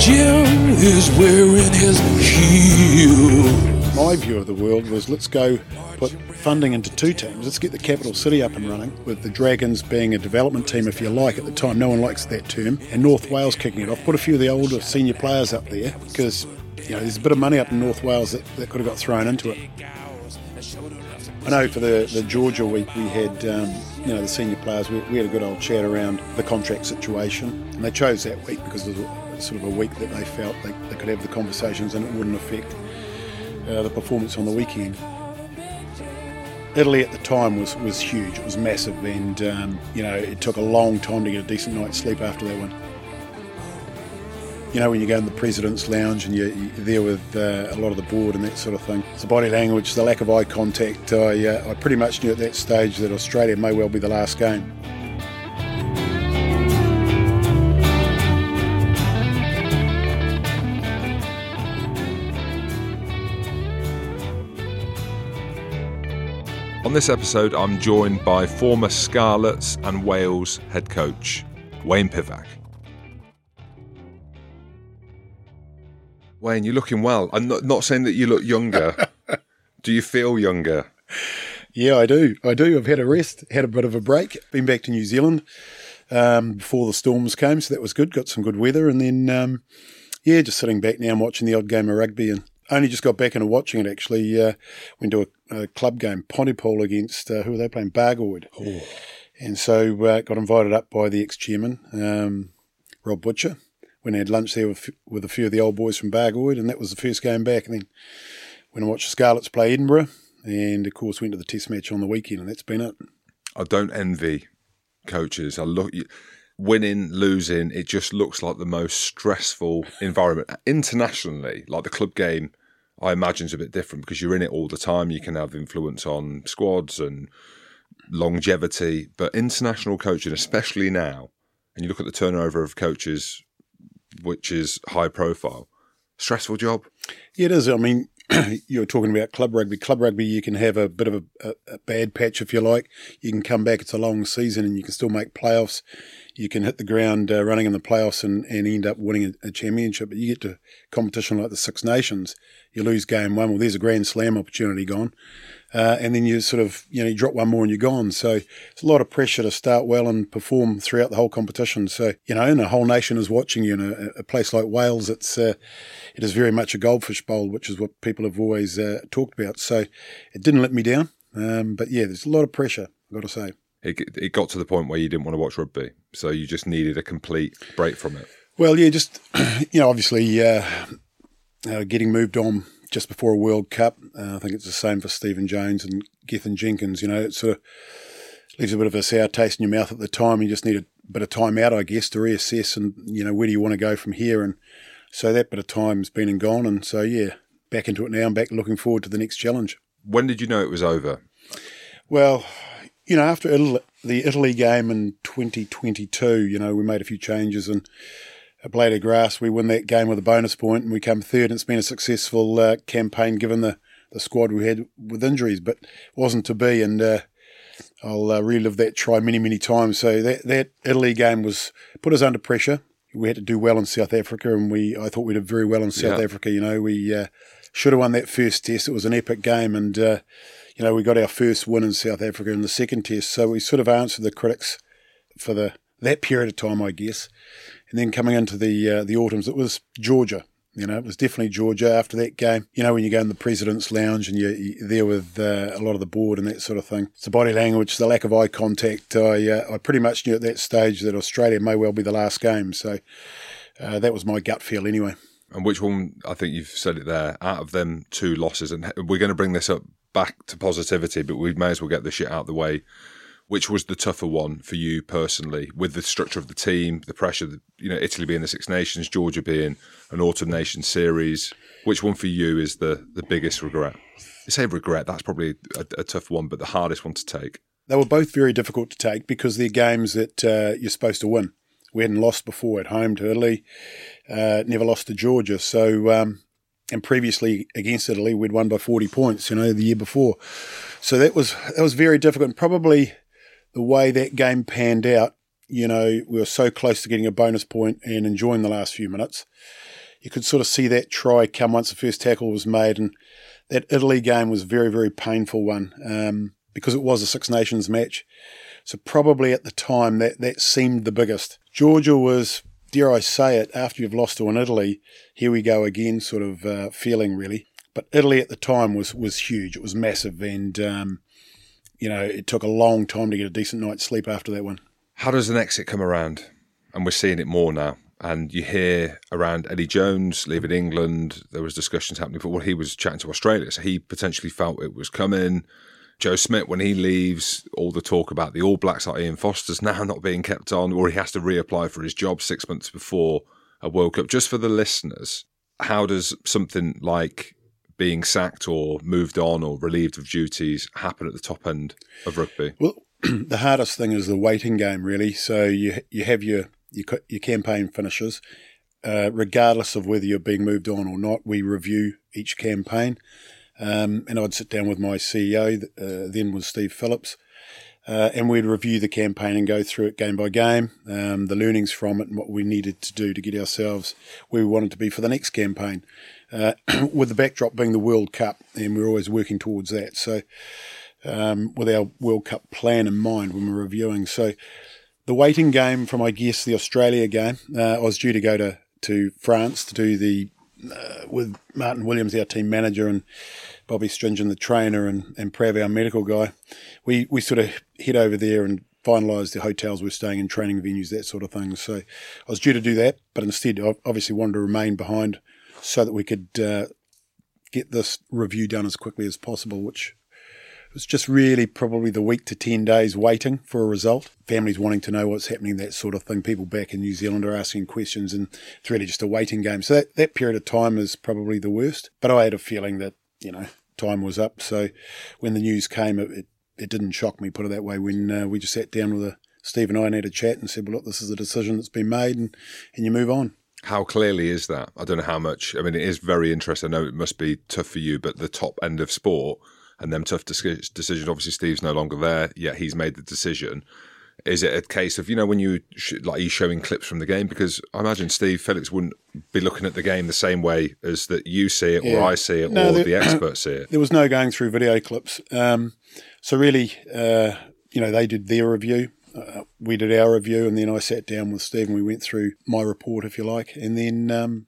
Jim is wearing his heel. My view of the world was let's go put funding into two teams. Let's get the capital city up and running, with the Dragons being a development team, if you like, at the time. No one likes that term. And North Wales kicking it off. Put a few of the older senior players up there because you know there's a bit of money up in North Wales that, that could have got thrown into it. I know for the, the Georgia week we had um, you know the senior players we, we, had a good old chat around the contract situation and they chose that week because was sort of a week that they felt they, they could have the conversations and it wouldn't affect uh, the performance on the weekend. Italy at the time was, was huge. It was massive, and um, you know it took a long time to get a decent night's sleep after that one. You know when you go in the president's lounge and you're, you're there with uh, a lot of the board and that sort of thing. It's the body language, the lack of eye contact. I, uh, I pretty much knew at that stage that Australia may well be the last game. On this episode, I'm joined by former Scarlets and Wales head coach, Wayne Pivac. Wayne, you're looking well. I'm not, not saying that you look younger. do you feel younger? Yeah, I do. I do. I've had a rest, had a bit of a break, been back to New Zealand um, before the storms came, so that was good. Got some good weather, and then um, yeah, just sitting back now and watching the odd game of rugby and only just got back into watching it actually. Uh, went to a, a, club game, Pontypool against, uh, who were they playing? Bargoed. Oh. And so uh, got invited up by the ex chairman, um, Rob Butcher. When I had lunch there with, with a few of the old boys from Bargoed, and that was the first game back. And then when I watched the Scarlets play Edinburgh, and of course went to the test match on the weekend, and that's been it. I don't envy coaches. I look winning, losing, it just looks like the most stressful environment internationally. Like the club game I imagine is a bit different because you're in it all the time. You can have influence on squads and longevity, but international coaching, especially now, and you look at the turnover of coaches, which is high profile, stressful job. Yeah, it is. I mean, you're talking about club rugby. Club rugby, you can have a bit of a, a, a, bad patch if you like. You can come back. It's a long season, and you can still make playoffs. You can hit the ground uh, running in the playoffs and, and end up winning a, a, championship. But you get to competition like the Six Nations, you lose game one. Well, there's a Grand Slam opportunity gone. Uh, and then you sort of, you know, you drop one more and you're gone. So it's a lot of pressure to start well and perform throughout the whole competition. So, you know, and the whole nation is watching you in a, a place like Wales. It's, uh, it is very much a goldfish bowl, which is what people have always uh, talked about. So it didn't let me down. Um, but yeah, there's a lot of pressure, I've got to say. It, it got to the point where you didn't want to watch rugby. So you just needed a complete break from it. Well, yeah, just, you know, obviously, uh, uh, getting moved on just before a World Cup. Uh, I think it's the same for Stephen Jones and Gethin Jenkins. You know, it sort of leaves a bit of a sour taste in your mouth at the time. You just need a bit of time out, I guess, to reassess and, you know, where do you want to go from here? And so that bit of time's been and gone. And so, yeah, back into it now. I'm back looking forward to the next challenge. When did you know it was over? Well, you know, after Italy, the Italy game in 2022, you know, we made a few changes and a blade of grass. We win that game with a bonus point and we come third. And it's been a successful uh, campaign given the, the squad we had with injuries, but wasn't to be. And uh, I'll uh, relive that try many, many times. So that, that Italy game was put us under pressure. We had to do well in South Africa, and we I thought we did very well in South yeah. Africa. You know, we uh, should have won that first test. It was an epic game, and uh, you know we got our first win in South Africa in the second test. So we sort of answered the critics for the that period of time, I guess. And then coming into the uh, the autumns, it was Georgia. You know, it was definitely Georgia after that game. You know, when you go in the president's lounge and you're, you're there with uh, a lot of the board and that sort of thing. It's the body language, the lack of eye contact. I, uh, I pretty much knew at that stage that Australia may well be the last game. So uh, that was my gut feel anyway. And which one, I think you've said it there, out of them two losses, and we're going to bring this up back to positivity, but we may as well get the shit out of the way which was the tougher one for you personally, with the structure of the team, the pressure, you know, Italy being the Six Nations, Georgia being an Autumn Nation series? Which one for you is the the biggest regret? I say regret, that's probably a, a tough one, but the hardest one to take. They were both very difficult to take because they're games that uh, you're supposed to win. We hadn't lost before at home to Italy, uh, never lost to Georgia. So, um, and previously against Italy, we'd won by 40 points, you know, the year before. So that was that was very difficult. And probably the way that game panned out, you know, we were so close to getting a bonus point and enjoying the last few minutes. you could sort of see that try come once the first tackle was made. And that Italy game was a very, very painful one um, because it was a Six Nations match. So probably at the time that, that seemed the biggest. Georgia was, dare I say it, after you've lost to an Italy, here we go again sort of uh, feeling really. But Italy at the time was was huge. It was massive, and um, you know it took a long time to get a decent night's sleep after that one. How does an exit come around? And we're seeing it more now. And you hear around Eddie Jones leaving England. There was discussions happening, but well, he was chatting to Australia, so he potentially felt it was coming. Joe Schmidt, when he leaves, all the talk about the All Blacks, like Ian Foster's now not being kept on, or he has to reapply for his job six months before a World Cup. Just for the listeners, how does something like being sacked or moved on or relieved of duties happen at the top end of rugby? Well, the hardest thing is the waiting game, really. So you you have your your, your campaign finishes, uh, regardless of whether you're being moved on or not. We review each campaign, um, and I'd sit down with my CEO, uh, then was Steve Phillips, uh, and we'd review the campaign and go through it game by game, um, the learnings from it, and what we needed to do to get ourselves where we wanted to be for the next campaign. Uh, with the backdrop being the World Cup, and we're always working towards that. So, um, with our World Cup plan in mind when we're reviewing. So, the waiting game from, I guess, the Australia game, uh, I was due to go to, to France to do the, uh, with Martyn Williams, our team manager, and Bobby Stridgeon, the trainer, and, and Prav, our medical guy. We, we sort of head over there and finalise the hotels we're staying in, training venues, that sort of thing. So I was due to do that, but instead, I obviously wanted to remain behind so that we could uh, get this review done as quickly as possible, which was just really probably the week to 10 days waiting for a result. Families wanting to know what's happening, that sort of thing. People back in New Zealand are asking questions, and it's really just a waiting game. So that, that period of time is probably the worst. But I had a feeling that, you know, time was up. So when the news came, it, it, it didn't shock me, put it that way, when uh, we just sat down with a, Steve and I and had a chat and said, well, look, this is a decision that's been made, and, and you move on. How clearly is that? I don't know how much. I mean, it is very interesting. I know it must be tough for you, but the top end of sport and them tough decisions. Obviously, Steve's no longer there, yet he's made the decision. Is it a case of you know when you sh- like he's showing clips from the game? Because I imagine Steve Phillips wouldn't be looking at the game the same way as that you see it, yeah. or I see it, no, or there, the experts see it. There was no going through video clips, um, so really, uh, you know, they did their review. Uh, we did our review, and then I sat down with Steve and we went through my report, if you like, and then um,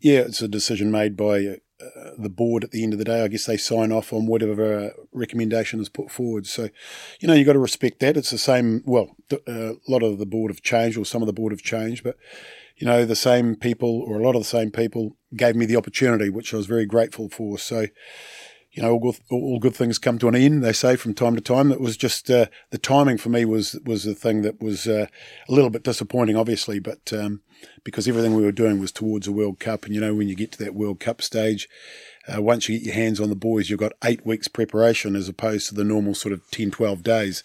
yeah, it's a decision made by uh, the board at the end of the day. I guess they sign off on whatever uh, recommendation is put forward. So, you know, you've got to respect that. It's the same. Well, uh, a lot of the board have changed, or some of the board have changed, but you know, the same people, or a lot of the same people, gave me the opportunity, which I was very grateful for. So, you know, all good, all good things come to an end. They say from time to time. It was just uh, the timing for me was was the thing that was uh, a little bit disappointing, obviously. But um, because everything we were doing was towards a World Cup. And, you know, when you get to that World Cup stage, uh, once you get your hands on the boys, you've got eight weeks preparation as opposed to the normal sort of 10, 12 days.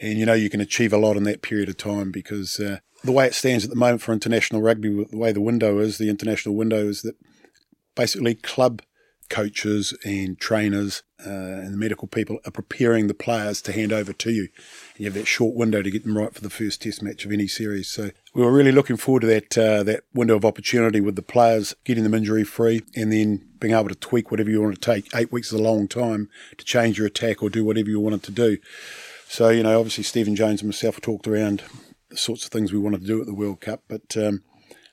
And, you know, you can achieve a lot in that period of time because uh, the way it stands at the moment for international rugby, the way the window is, the international window is that basically club coaches and trainers uh, and the medical people are preparing the players to hand over to you. You have that short window to get them right for the first test match of any series. So we were really looking forward to that uh, that window of opportunity with the players, getting them injury free, and then being able to tweak whatever you want to take. Eight weeks is a long time to change your attack or do whatever you wanted to do. So you know, obviously Stephen Jones and myself talked around the sorts of things we wanted to do at the World Cup, but um,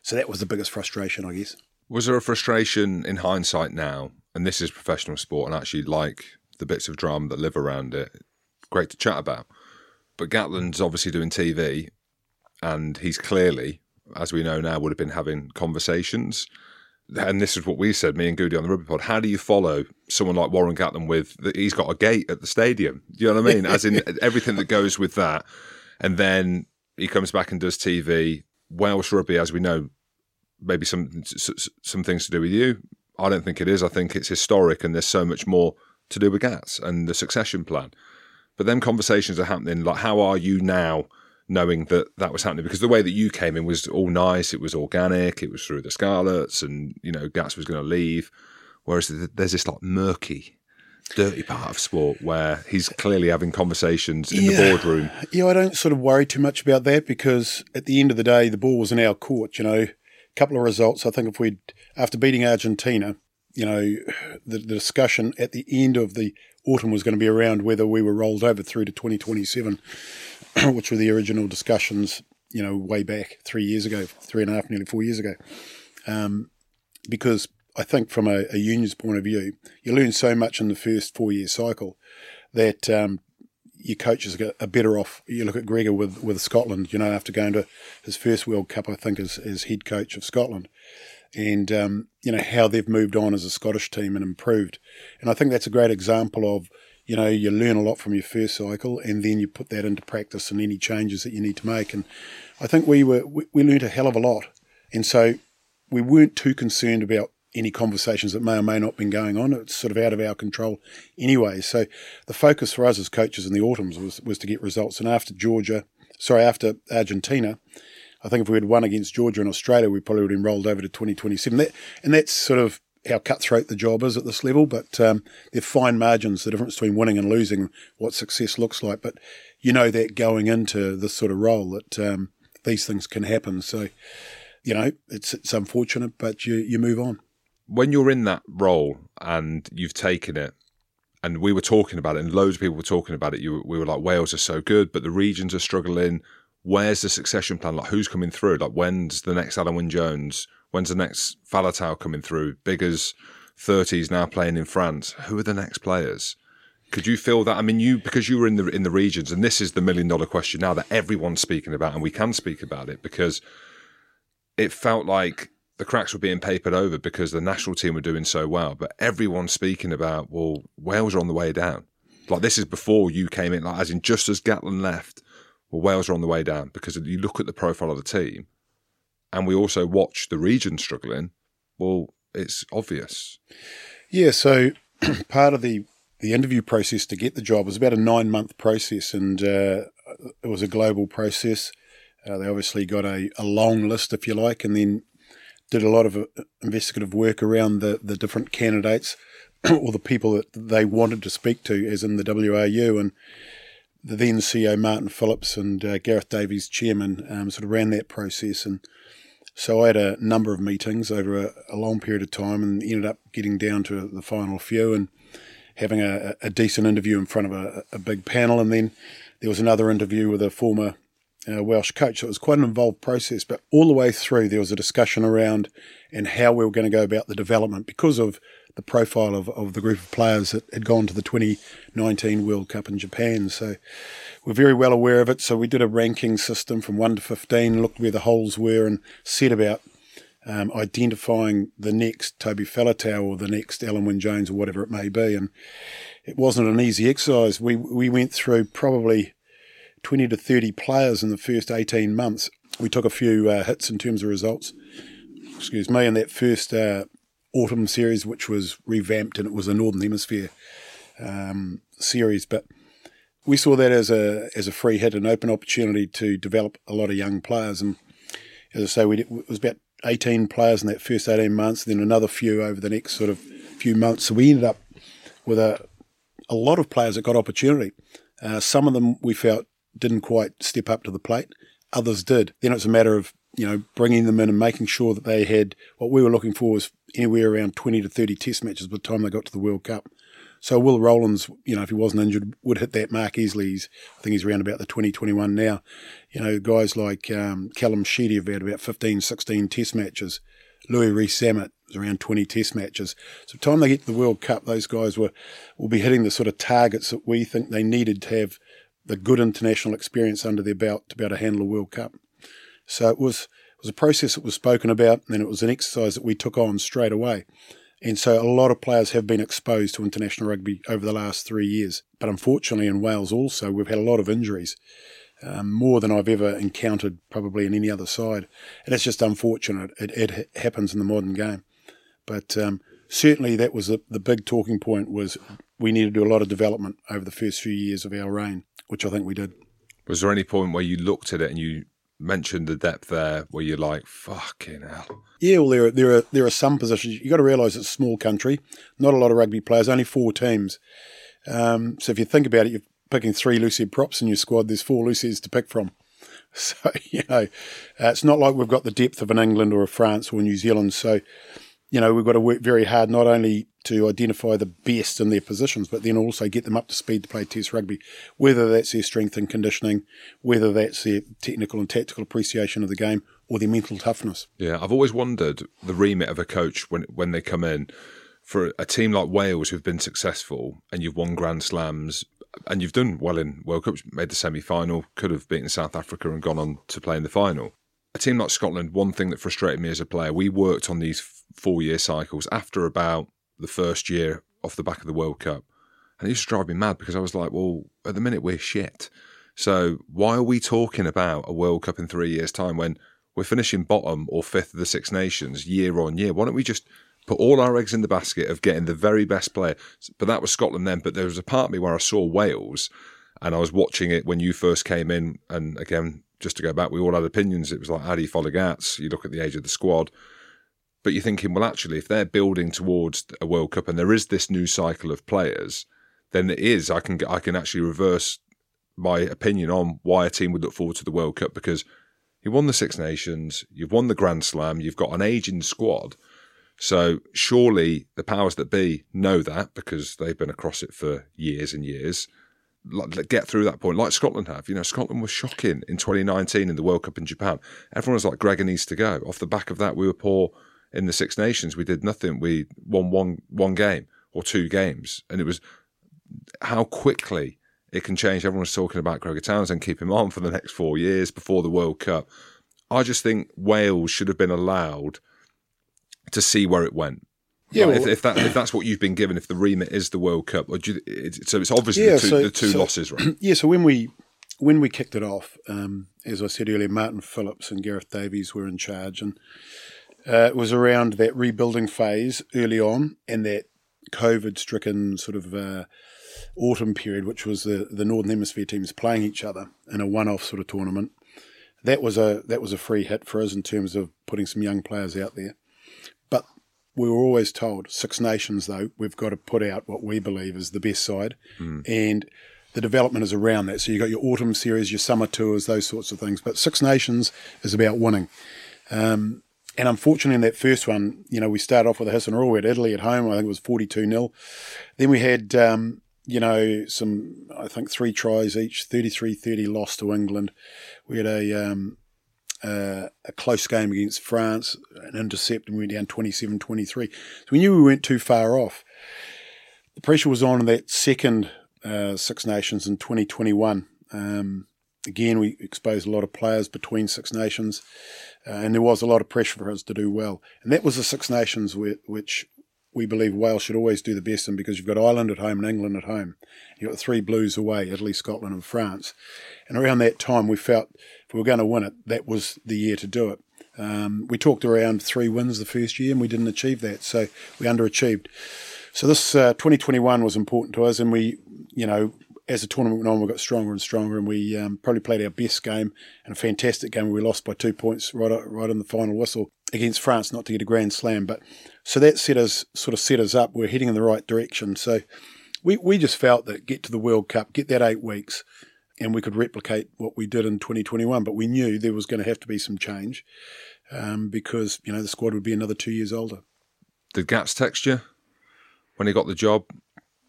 so that was the biggest frustration, I guess. Was there a frustration in hindsight now and this is professional sport, and actually like the bits of drama that live around it. Great to chat about. But Gatland's obviously doing TV, and he's clearly, as we know now, would have been having conversations. And this is what we said, me and Goody on the rugby pod. How do you follow someone like Warren Gatland with he's got a gate at the stadium? Do you know what I mean? As in everything that goes with that. And then he comes back and does TV. Welsh rugby, as we know, maybe some some things to do with you, I don't think it is. I think it's historic, and there's so much more to do with GATS and the succession plan. But then conversations are happening. Like, how are you now? knowing that that was happening because the way that you came in was all nice it was organic it was through the scarlets and you know gats was going to leave whereas there's this like murky dirty part of sport where he's clearly having conversations in yeah. the boardroom yeah i don't sort of worry too much about that because at the end of the day the ball was in our court you know couple of results. I think if we'd, after beating Argentina, you know, the, the discussion at the end of the autumn was going to be around whether we were rolled over through to 2027, which were the original discussions, you know, way back three years ago, three and a half, nearly four years ago. Um, because I think from a, a, union's point of view, you learn so much in the first four year cycle that um, your coaches are better off. You look at Gregor with, with Scotland, you know, after going to his first World Cup, I think, as, as head coach of Scotland and um, you know how they've moved on as a Scottish team and improved. And I think that's a great example of you know you learn a lot from your first cycle, and then you put that into practice and any changes that you need to make. And I think we were we, we learned a hell of a lot, and so we weren't too concerned about any conversations that may or may not have been going on. It's sort of out of our control anyway. So the focus for us as coaches in the autumns was was to get results. And after Georgia, sorry, after Argentina I think if we had won against Georgia and Australia, we probably would have rolled over to 2027. That, and that's sort of how cutthroat the job is at this level, but um, they're fine margins, the difference between winning and losing, what success looks like. But you know that going into this sort of role that um, these things can happen. So, you know, it's it's unfortunate, but you, you move on. When you're in that role and you've taken it, and we were talking about it, and loads of people were talking about it, you, we were like, Wales are so good, but the regions are struggling where's the succession plan? Like, who's coming through? Like, when's the next Alun Wyn Jones? When's the next Faletau coming through? Biggar's 30s now playing in France. Who are the next players? Could you feel that? I mean, you because you were in the in the regions, and this is the million dollar question now that everyone's speaking about, and we can speak about it because it felt like the cracks were being papered over because the national team were doing so well, but everyone's speaking about well, Wales are on the way down. Like this is before you came in, like as in just as Gatland left, well, Wales are on the way down because you look at the profile of the team, and we also watch the region struggling. Well, it's obvious. Yeah. So part of the the interview process to get the job was about a nine month process, and uh, it was a global process. Uh, they obviously got a, a long list, if you like, and then did a lot of uh, investigative work around the, the different candidates or the people that they wanted to speak to, as in the WRU. And the then CEO Martyn Phillips and uh, Gareth Davies, chairman, um, sort of ran that process. And so I had a number of meetings over a, a, long period of time and ended up getting down to the final few and having a, a decent interview in front of a, a, big panel. And then there was another interview with a former uh, Welsh coach. So it was quite an involved process, but all the way through there was a discussion around and how we were going to go about the development because of the profile of, of the group of players that had gone to the 2019 World Cup in Japan. So we're very well aware of it. So we did a ranking system from 1 to 15, looked where the holes were, and set about um, identifying the next Toby Faletau or the next Alun Wyn Jones or whatever it may be. And it wasn't an easy exercise. We, we went through probably 20 to 30 players in the first 18 months. We took a few uh, hits in terms of results. Excuse me, in that first uh, autumn series, which was revamped and it was a Northern Hemisphere um, series. But we saw that as a as a free hit, an open opportunity to develop a lot of young players. And as I say, we it was about 18 players in that first 18 months, then another few over the next sort of few months. So we ended up with a a lot of players that got opportunity. Uh, some of them we felt didn't quite step up to the plate. Others did. Then it's a matter of you know, bringing them in and making sure that they had what we were looking for was anywhere around 20 to 30 test matches by the time they got to the World Cup. So Will Rowlands, you know, if he wasn't injured, would hit that mark easily. He's, I think he's around about the 2021 now. You know, guys like um, Callum Sheedy have had about 15, 16 test matches. Louis Rees-Zammit was around 20 test matches. So by the time they get to the World Cup, those guys were will be hitting the sort of targets that we think they needed to have the good international experience under their belt to be able to handle a World Cup. So it was it was a process that was spoken about, and it was an exercise that we took on straight away. And so a lot of players have been exposed to international rugby over the last three years. But unfortunately, in Wales also, we've had a lot of injuries, um, more than I've ever encountered probably in any other side. And it's just unfortunate. It, it happens in the modern game. But um, certainly that was the, the big talking point was we need to do a lot of development over the first few years of our reign, which I think we did. Was there any point where you looked at it and you mentioned the depth there where you're like, fucking hell. Yeah, well, there are, there are, there are some positions. You've got to realise it's a small country, not a lot of rugby players, only four teams. Um, so if you think about it, you're picking three loosehead props in your squad, there's four looseheads to pick from. So, you know, uh, it's not like we've got the depth of an England or a France or New Zealand. So, you know, we've got to work very hard not only to identify the best in their positions, but then also get them up to speed to play Test rugby, whether that's their strength and conditioning, whether that's their technical and tactical appreciation of the game, or their mental toughness. Yeah, I've always wondered the remit of a coach when when they come in for a team like Wales who've been successful and you've won Grand Slams and you've done well in World Cups, made the semi final, could have beaten South Africa and gone on to play in the final. A team like Scotland, one thing that frustrated me as a player, we worked on these four year cycles after about the first year off the back of the World Cup. And it used to drive me mad because I was like, well, at the minute we're shit. So why are we talking about a World Cup in three years' time when we're finishing bottom or fifth of the Six Nations year on year? Why don't we just put all our eggs in the basket of getting the very best player. But that was Scotland then. But there was a part of me where I saw Wales and I was watching it when you first came in. And again, just to go back, we all had opinions. It was like, how do you follow Gats? You look at the age of the squad. But you're thinking, well, actually, if they're building towards a World Cup and there is this new cycle of players, then it is. I can I can actually reverse my opinion on why a team would look forward to the World Cup because you won the Six Nations, you've won the Grand Slam, you've got an aging squad so surely the powers that be know that because they've been across it for years and years. Get through that point, like Scotland have. You know, Scotland was shocking in 2019 in the World Cup in Japan. Everyone was like, Gregor needs to go. Off the back of that, we were poor in the Six Nations. We did nothing. We won one one game or two games, and it was how quickly it can change. Everyone's talking about Gregor Townsend, keep him on for the next four years before the World Cup. I just think Wales should have been allowed to see where it went. Yeah, well, if, if, that if that's what you've been given, if the remit is the World Cup, or you, it, so it's obviously yeah, the two, so, the two so, losses, right? Yeah. So when we when we kicked it off, um, as I said earlier, Martyn Phillips and Gareth Davies were in charge, and uh, it was around that rebuilding phase early on, and that COVID-stricken sort of uh, autumn period, which was the the Northern Hemisphere teams playing each other in a one-off sort of tournament. That was a that was a free hit for us in terms of putting some young players out there But we were always told Six Nations, though, we've got to put out what we believe is the best side. Mm. And the development is around that. So you've got your autumn series, your summer tours, those sorts of things. But Six Nations is about winning. Um, and unfortunately, in that first one, you know, we started off with a hiss and roll. We had Italy at home. I think it was 42 0. Then we had, um, you know, some, I think three tries each, 33 30 loss to England. We had a, um, uh, a close game against France, an intercept, and we went down 27 23. So we knew we weren't too far off. The pressure was on in that second uh, Six Nations in 2021. Um, again, we exposed a lot of players between Six Nations, uh, and there was a lot of pressure for us to do well. And that was the Six Nations which we believe Wales should always do the best in because you've got Ireland at home and England at home. You've got three blues away, Italy, Scotland, and France. And around that time, we felt if we were going to win it, that was the year to do it. Um, we talked around three wins the first year and we didn't achieve that. So we underachieved. So this uh, 2021 was important to us and we, you know, as the tournament went on, we got stronger and stronger, and we um, probably played our best game and a fantastic game. We lost by two points right right on the final whistle against France, not to get a grand slam. But so that set us sort of set us up. We're heading in the right direction. So we we just felt that get to the World Cup, get that eight weeks, and we could replicate what we did in 2021. But we knew there was going to have to be some change um, because you know the squad would be another two years older. Did Gats text you when he got the job?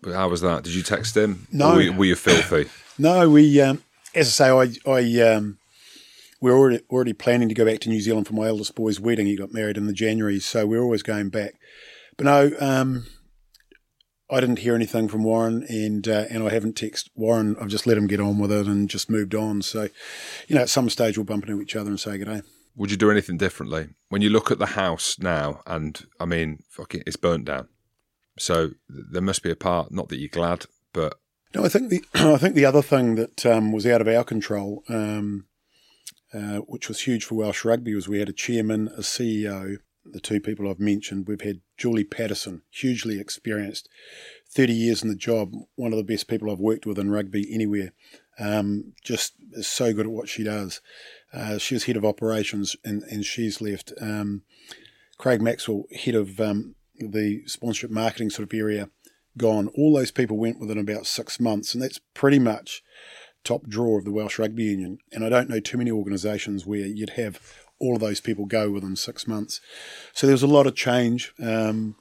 How was that? Did you text him? No. Were you, were you, filthy? no, we. Um, as I say, I, I um, we're already already planning to go back to New Zealand for my eldest boy's wedding. He got married in the January, so we're always going back. But no, um, I didn't hear anything from Warren, and uh, and I haven't texted Warren. I've just let him get on with it and just moved on. So, you know, at some stage we'll bump into each other and say good day. Would you do anything differently when you look at the house now? And I mean, fucking, it's burnt down. So there must be a part. Not that you're glad, but no. I think the I think the other thing that um, was out of our control, um, uh, which was huge for Welsh rugby, was we had a chairman, a CEO, the two people I've mentioned. We've had Julie Paterson, hugely experienced, 30 years in the job, one of the best people I've worked with in rugby anywhere. Um, just is so good at what she does. Uh, she was head of operations and, and she's left. Um, Craig Maxwell, head of um, the sponsorship marketing sort of area, gone. All those people went within about six months, and that's pretty much top draw of the Welsh Rugby Union. And I don't know too many organisations where you'd have all of those people go within six months. So there was a lot of change. Um,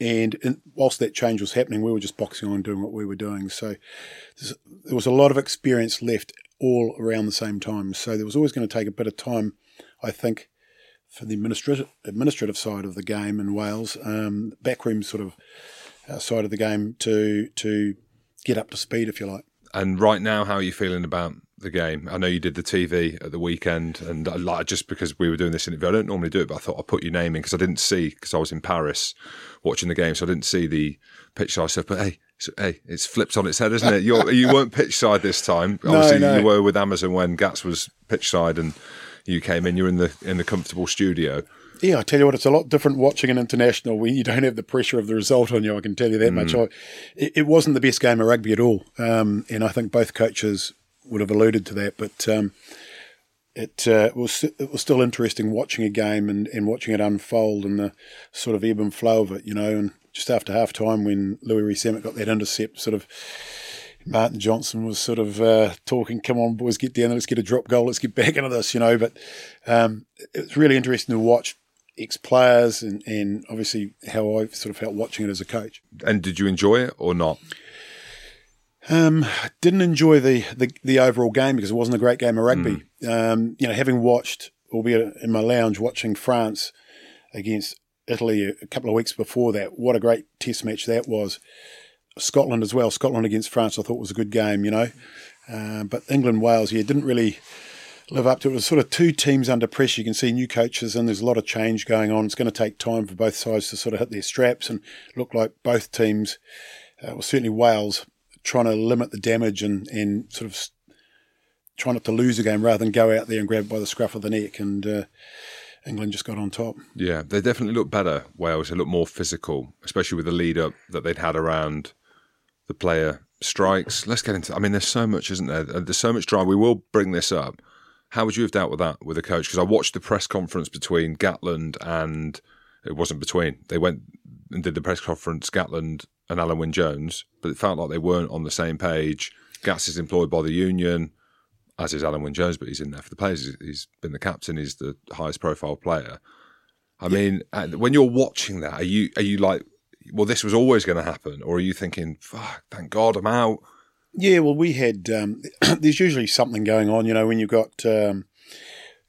and in, whilst that change was happening, we were just boxing on doing what we were doing. So there was a lot of experience left all around the same time. So there was always going to take a bit of time, I think, for the administrative administrative side of the game in Wales, um, backroom sort of uh, side of the game to to get up to speed, if you like. And right now, how are you feeling about the game? I know you did the TV at the weekend, and I, like just because we were doing this interview, I don't normally do it, but I thought I'd put your name in because I didn't see because I was in Paris watching the game, so I didn't see the pitch side stuff. But hey, so, hey, it's flipped on its head, isn't it? You're, you weren't pitch side this time. Obviously, no, no. you were with Amazon when Gats was pitch side, and you came in. You're in the in the comfortable studio. Yeah, I tell you what, it's a lot different watching an international when you don't have the pressure of the result on you. I can tell you that mm. much. I, it, it, wasn't the best game of rugby at all, um, and I think both coaches would have alluded to that. But um, it uh, was it was still interesting watching a game and, and watching it unfold and the sort of ebb and flow of it, you know. And just after half time, when Louis Rees-Zammit got that intercept, sort of Martin Johnson was sort of uh, talking, "Come on, boys, get down there. Let's get a drop goal. Let's get back into this," you know. But um, it was really interesting to watch ex players and, and obviously how I sort of felt watching it as a coach. And did you enjoy it or not? Um, didn't enjoy the, the, the overall game because it wasn't a great game of rugby. Mm. Um, you know, having watched, albeit in my lounge, watching France against Italy a couple of weeks before that, what a great test match that was. Scotland as well. Scotland against France, I thought was a good game. You know, uh, but England Wales, yeah, didn't really live up to it. It was sort of two teams under pressure. You can see new coaches and there's a lot of change going on. It's going to take time for both sides to sort of hit their straps and look like both teams, uh, well, certainly Wales, trying to limit the damage and, and sort of try not to lose a game rather than go out there and grab by the scruff of the neck. And uh, England just got on top. Yeah, they definitely look better, Wales. They look more physical, especially with the lead up that they'd had around the player strikes. Let's get into I mean, there's so much, isn't there? Uh, there's so much drama. We will bring this up how would you have dealt with that with a coach? Because I watched the press conference between Gatland and it wasn't between. They went and did the press conference, Gatland and Alun Wyn Jones, but it felt like they weren't on the same page. Gats is employed by the union, as is Alun Wyn Jones, but he's in there for the players. He's been the captain. He's the highest profile player. I yeah. mean, uh, when you're watching that, are you are you like, well, this was always going to happen, or are you thinking, fuck, thank God I'm out? Yeah, well, we had um, there's usually something going on. You know, when you've got um,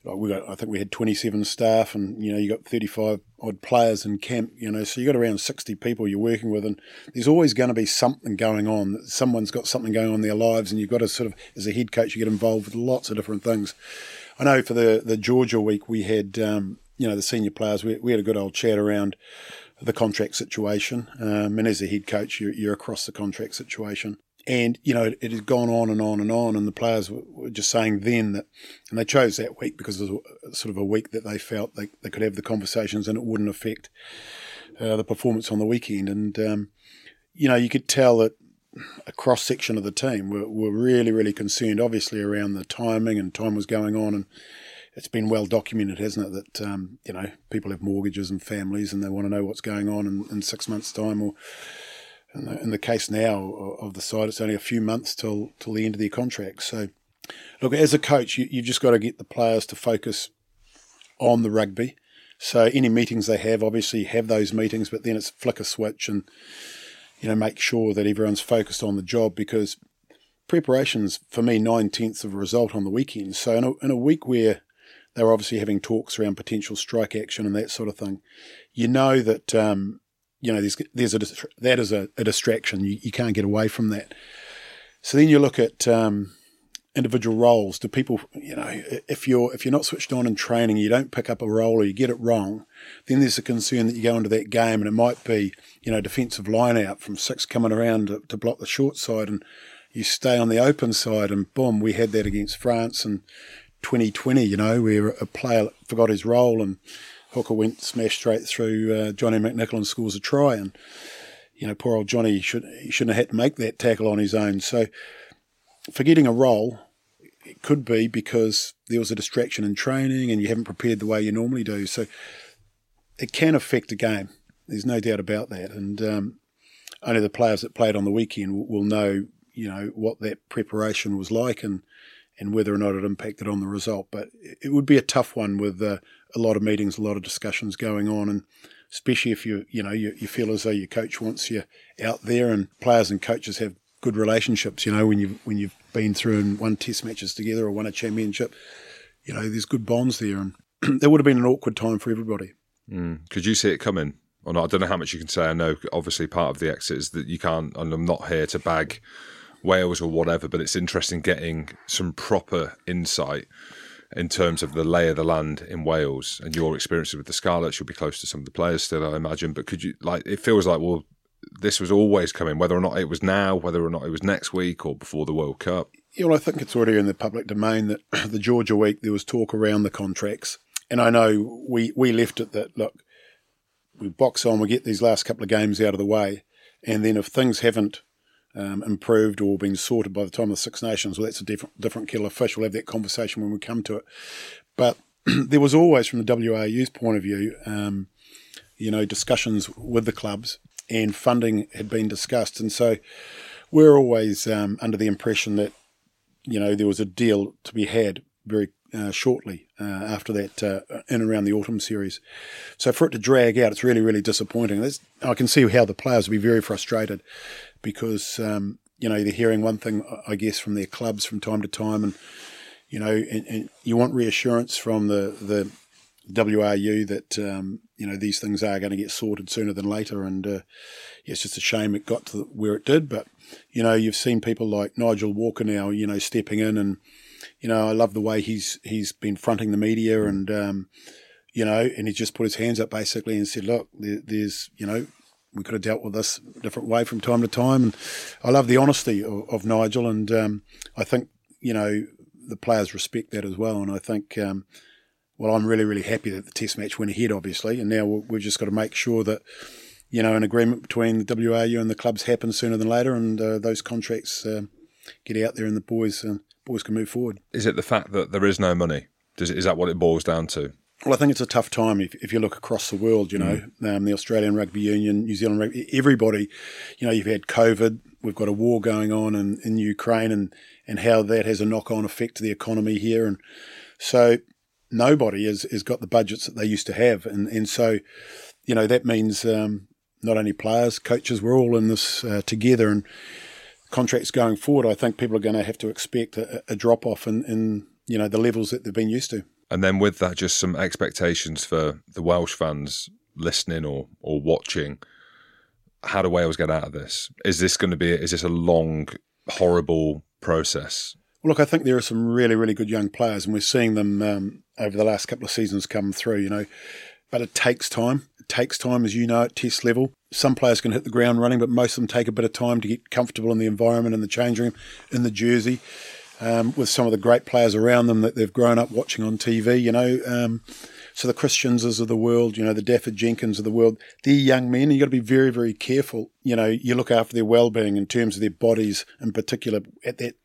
like we got, I think we had 27 staff, and you know, you got 35 odd players in camp. You know, so you got around 60 people you're working with, and there's always going to be something going on. Someone's got something going on in their lives, and you've got to sort of, as a head coach, you get involved with lots of different things. I know for the the Georgia week, we had um, you know the senior players. We, we had a good old chat around the contract situation, um, and as a head coach, you're, you're across the contract situation. And, you know, it, it has gone on and on and on. And the players were, were, just saying then that, and they chose that week because it was sort of a week that they felt they, they could have the conversations and it wouldn't affect uh, the performance on the weekend. And, um, you know, you could tell that a cross section of the team were, were really, really concerned, obviously, around the timing and time was going on. And it's been well documented, hasn't it, that, um, you know, people have mortgages and families and they want to know what's going on in, in six months' time or, in the, in the case now of the side, it's only a few months till till the end of their contract. So, look, as a coach, you, you've just got to get the players to focus on the rugby. So, any meetings they have, obviously have those meetings, but then it's flick a switch and you know make sure that everyone's focused on the job because preparations for me nine tenths of a result on the weekend. So, in a, in a week where they're obviously having talks around potential strike action and that sort of thing, you know that um, you know, there's there's a that is a, a distraction. You, you can't get away from that. So then you look at um, individual roles. Do people, you know, if you're if you're not switched on in training, you don't pick up a role or you get it wrong, then there's a concern that you go into that game and it might be, you know, defensive line out from six coming around to, to block the short side and you stay on the open side and boom, we had that against France in 2020, you know, where a player forgot his role and hooker went smashed straight through uh, Johnny McNicholl and scores a try. And, you know, poor old Johnny should, he shouldn't have had to make that tackle on his own. So forgetting a role, it could be because there was a distraction in training and you haven't prepared the way you normally do. So it can affect a game. There's no doubt about that. And um, only the players that played on the weekend will, will know, you know, what that preparation was like and, and whether or not it impacted on the result. But it would be a tough one with uh, a lot of meetings, a lot of discussions going on, and especially if you you know you, you feel as though your coach wants you out there, and players and coaches have good relationships. You know when you when you've been through and won Test matches together or won a championship, you know there's good bonds there, and there would have been an awkward time for everybody. Mm. Could you see it coming? Or not? I don't know how much you can say. I know obviously part of the exit is that you can't, and I'm not here to bag Wales or whatever, but it's interesting getting some proper insight in terms of the lay of the land in Wales and your experiences with the Scarlets. You'll be close to some of the players still, I imagine. But could you like? It feels like well, this was always coming, whether or not it was now, whether or not it was next week or before the World Cup. Yeah, I think it's already in the public domain that the Georgia week there was talk around the contracts, and I know we we left it that look, we box on, we get these last couple of games out of the way, and then if things haven't um, improved or been sorted by the time of the Six Nations, well, that's a different different kettle of fish. We'll have that conversation when we come to it. But there was always, from the WRU's point of view, um, you know, discussions with the clubs and funding had been discussed, and so we're always um, under the impression that you know there was a deal to be had very uh, shortly uh, after that uh, in around the autumn series. So for it to drag out, it's really, really disappointing. There's, I can see how the players will be very frustrated because um, you know they're hearing one thing, I guess, from their clubs from time to time, and you know, and, and you want reassurance from the the WRU that um, you know these things are going to get sorted sooner than later, and uh, yeah, it's just a shame it got to where it did. But you know, you've seen people like Nigel Walker now, you know, stepping in, and you know, I love the way he's he's been fronting the media, and um, you know, and he just put his hands up basically and said, look, there, there's you know we could have dealt with this a different way from time to time. And I love the honesty of, of Nigel, and um, I think you know the players respect that as well. And I think, um, well, I'm really really happy that the Test match went ahead, obviously, and now we've just got to make sure that you know an agreement between the WRU and the clubs happens sooner than later, and uh, those contracts uh, get out there, and the boys uh, boys can move forward. Is it the fact that there is no money? Does, is that what it boils down to? Well, I think it's a tough time if, if you look across the world, you know, mm. um, the Australian Rugby Union, New Zealand Rugby, everybody, you know, you've had COVID, we've got a war going on in, in Ukraine and, and how that has a knock on effect to the economy here. And so nobody has, has got the budgets that they used to have. And, and so, you know, that means um, not only players, coaches, we're all in this uh, together. And contracts going forward, I think people are going to have to expect a, a drop off in, in, you know, the levels that they've been used to. And then with that, just some expectations for the Welsh fans listening or or watching. How do Wales get out of this? Is this going to be? Is this a long, horrible process? Well, look, I think there are some really, really good young players, and we're seeing them um, over the last couple of seasons come through. You know, but it takes time. It takes time, as you know, at Test level. Some players can hit the ground running, but most of them take a bit of time to get comfortable in the environment, in the change room, in the jersey um, with some of the great players around them that they've grown up watching on TV, you know. Um, so the Christianses of the world, you know, the Dafydd Jenkins of the world, they're young men, you've got to be very, very careful. You know, you look after their well-being in terms of their bodies, in particular. At that,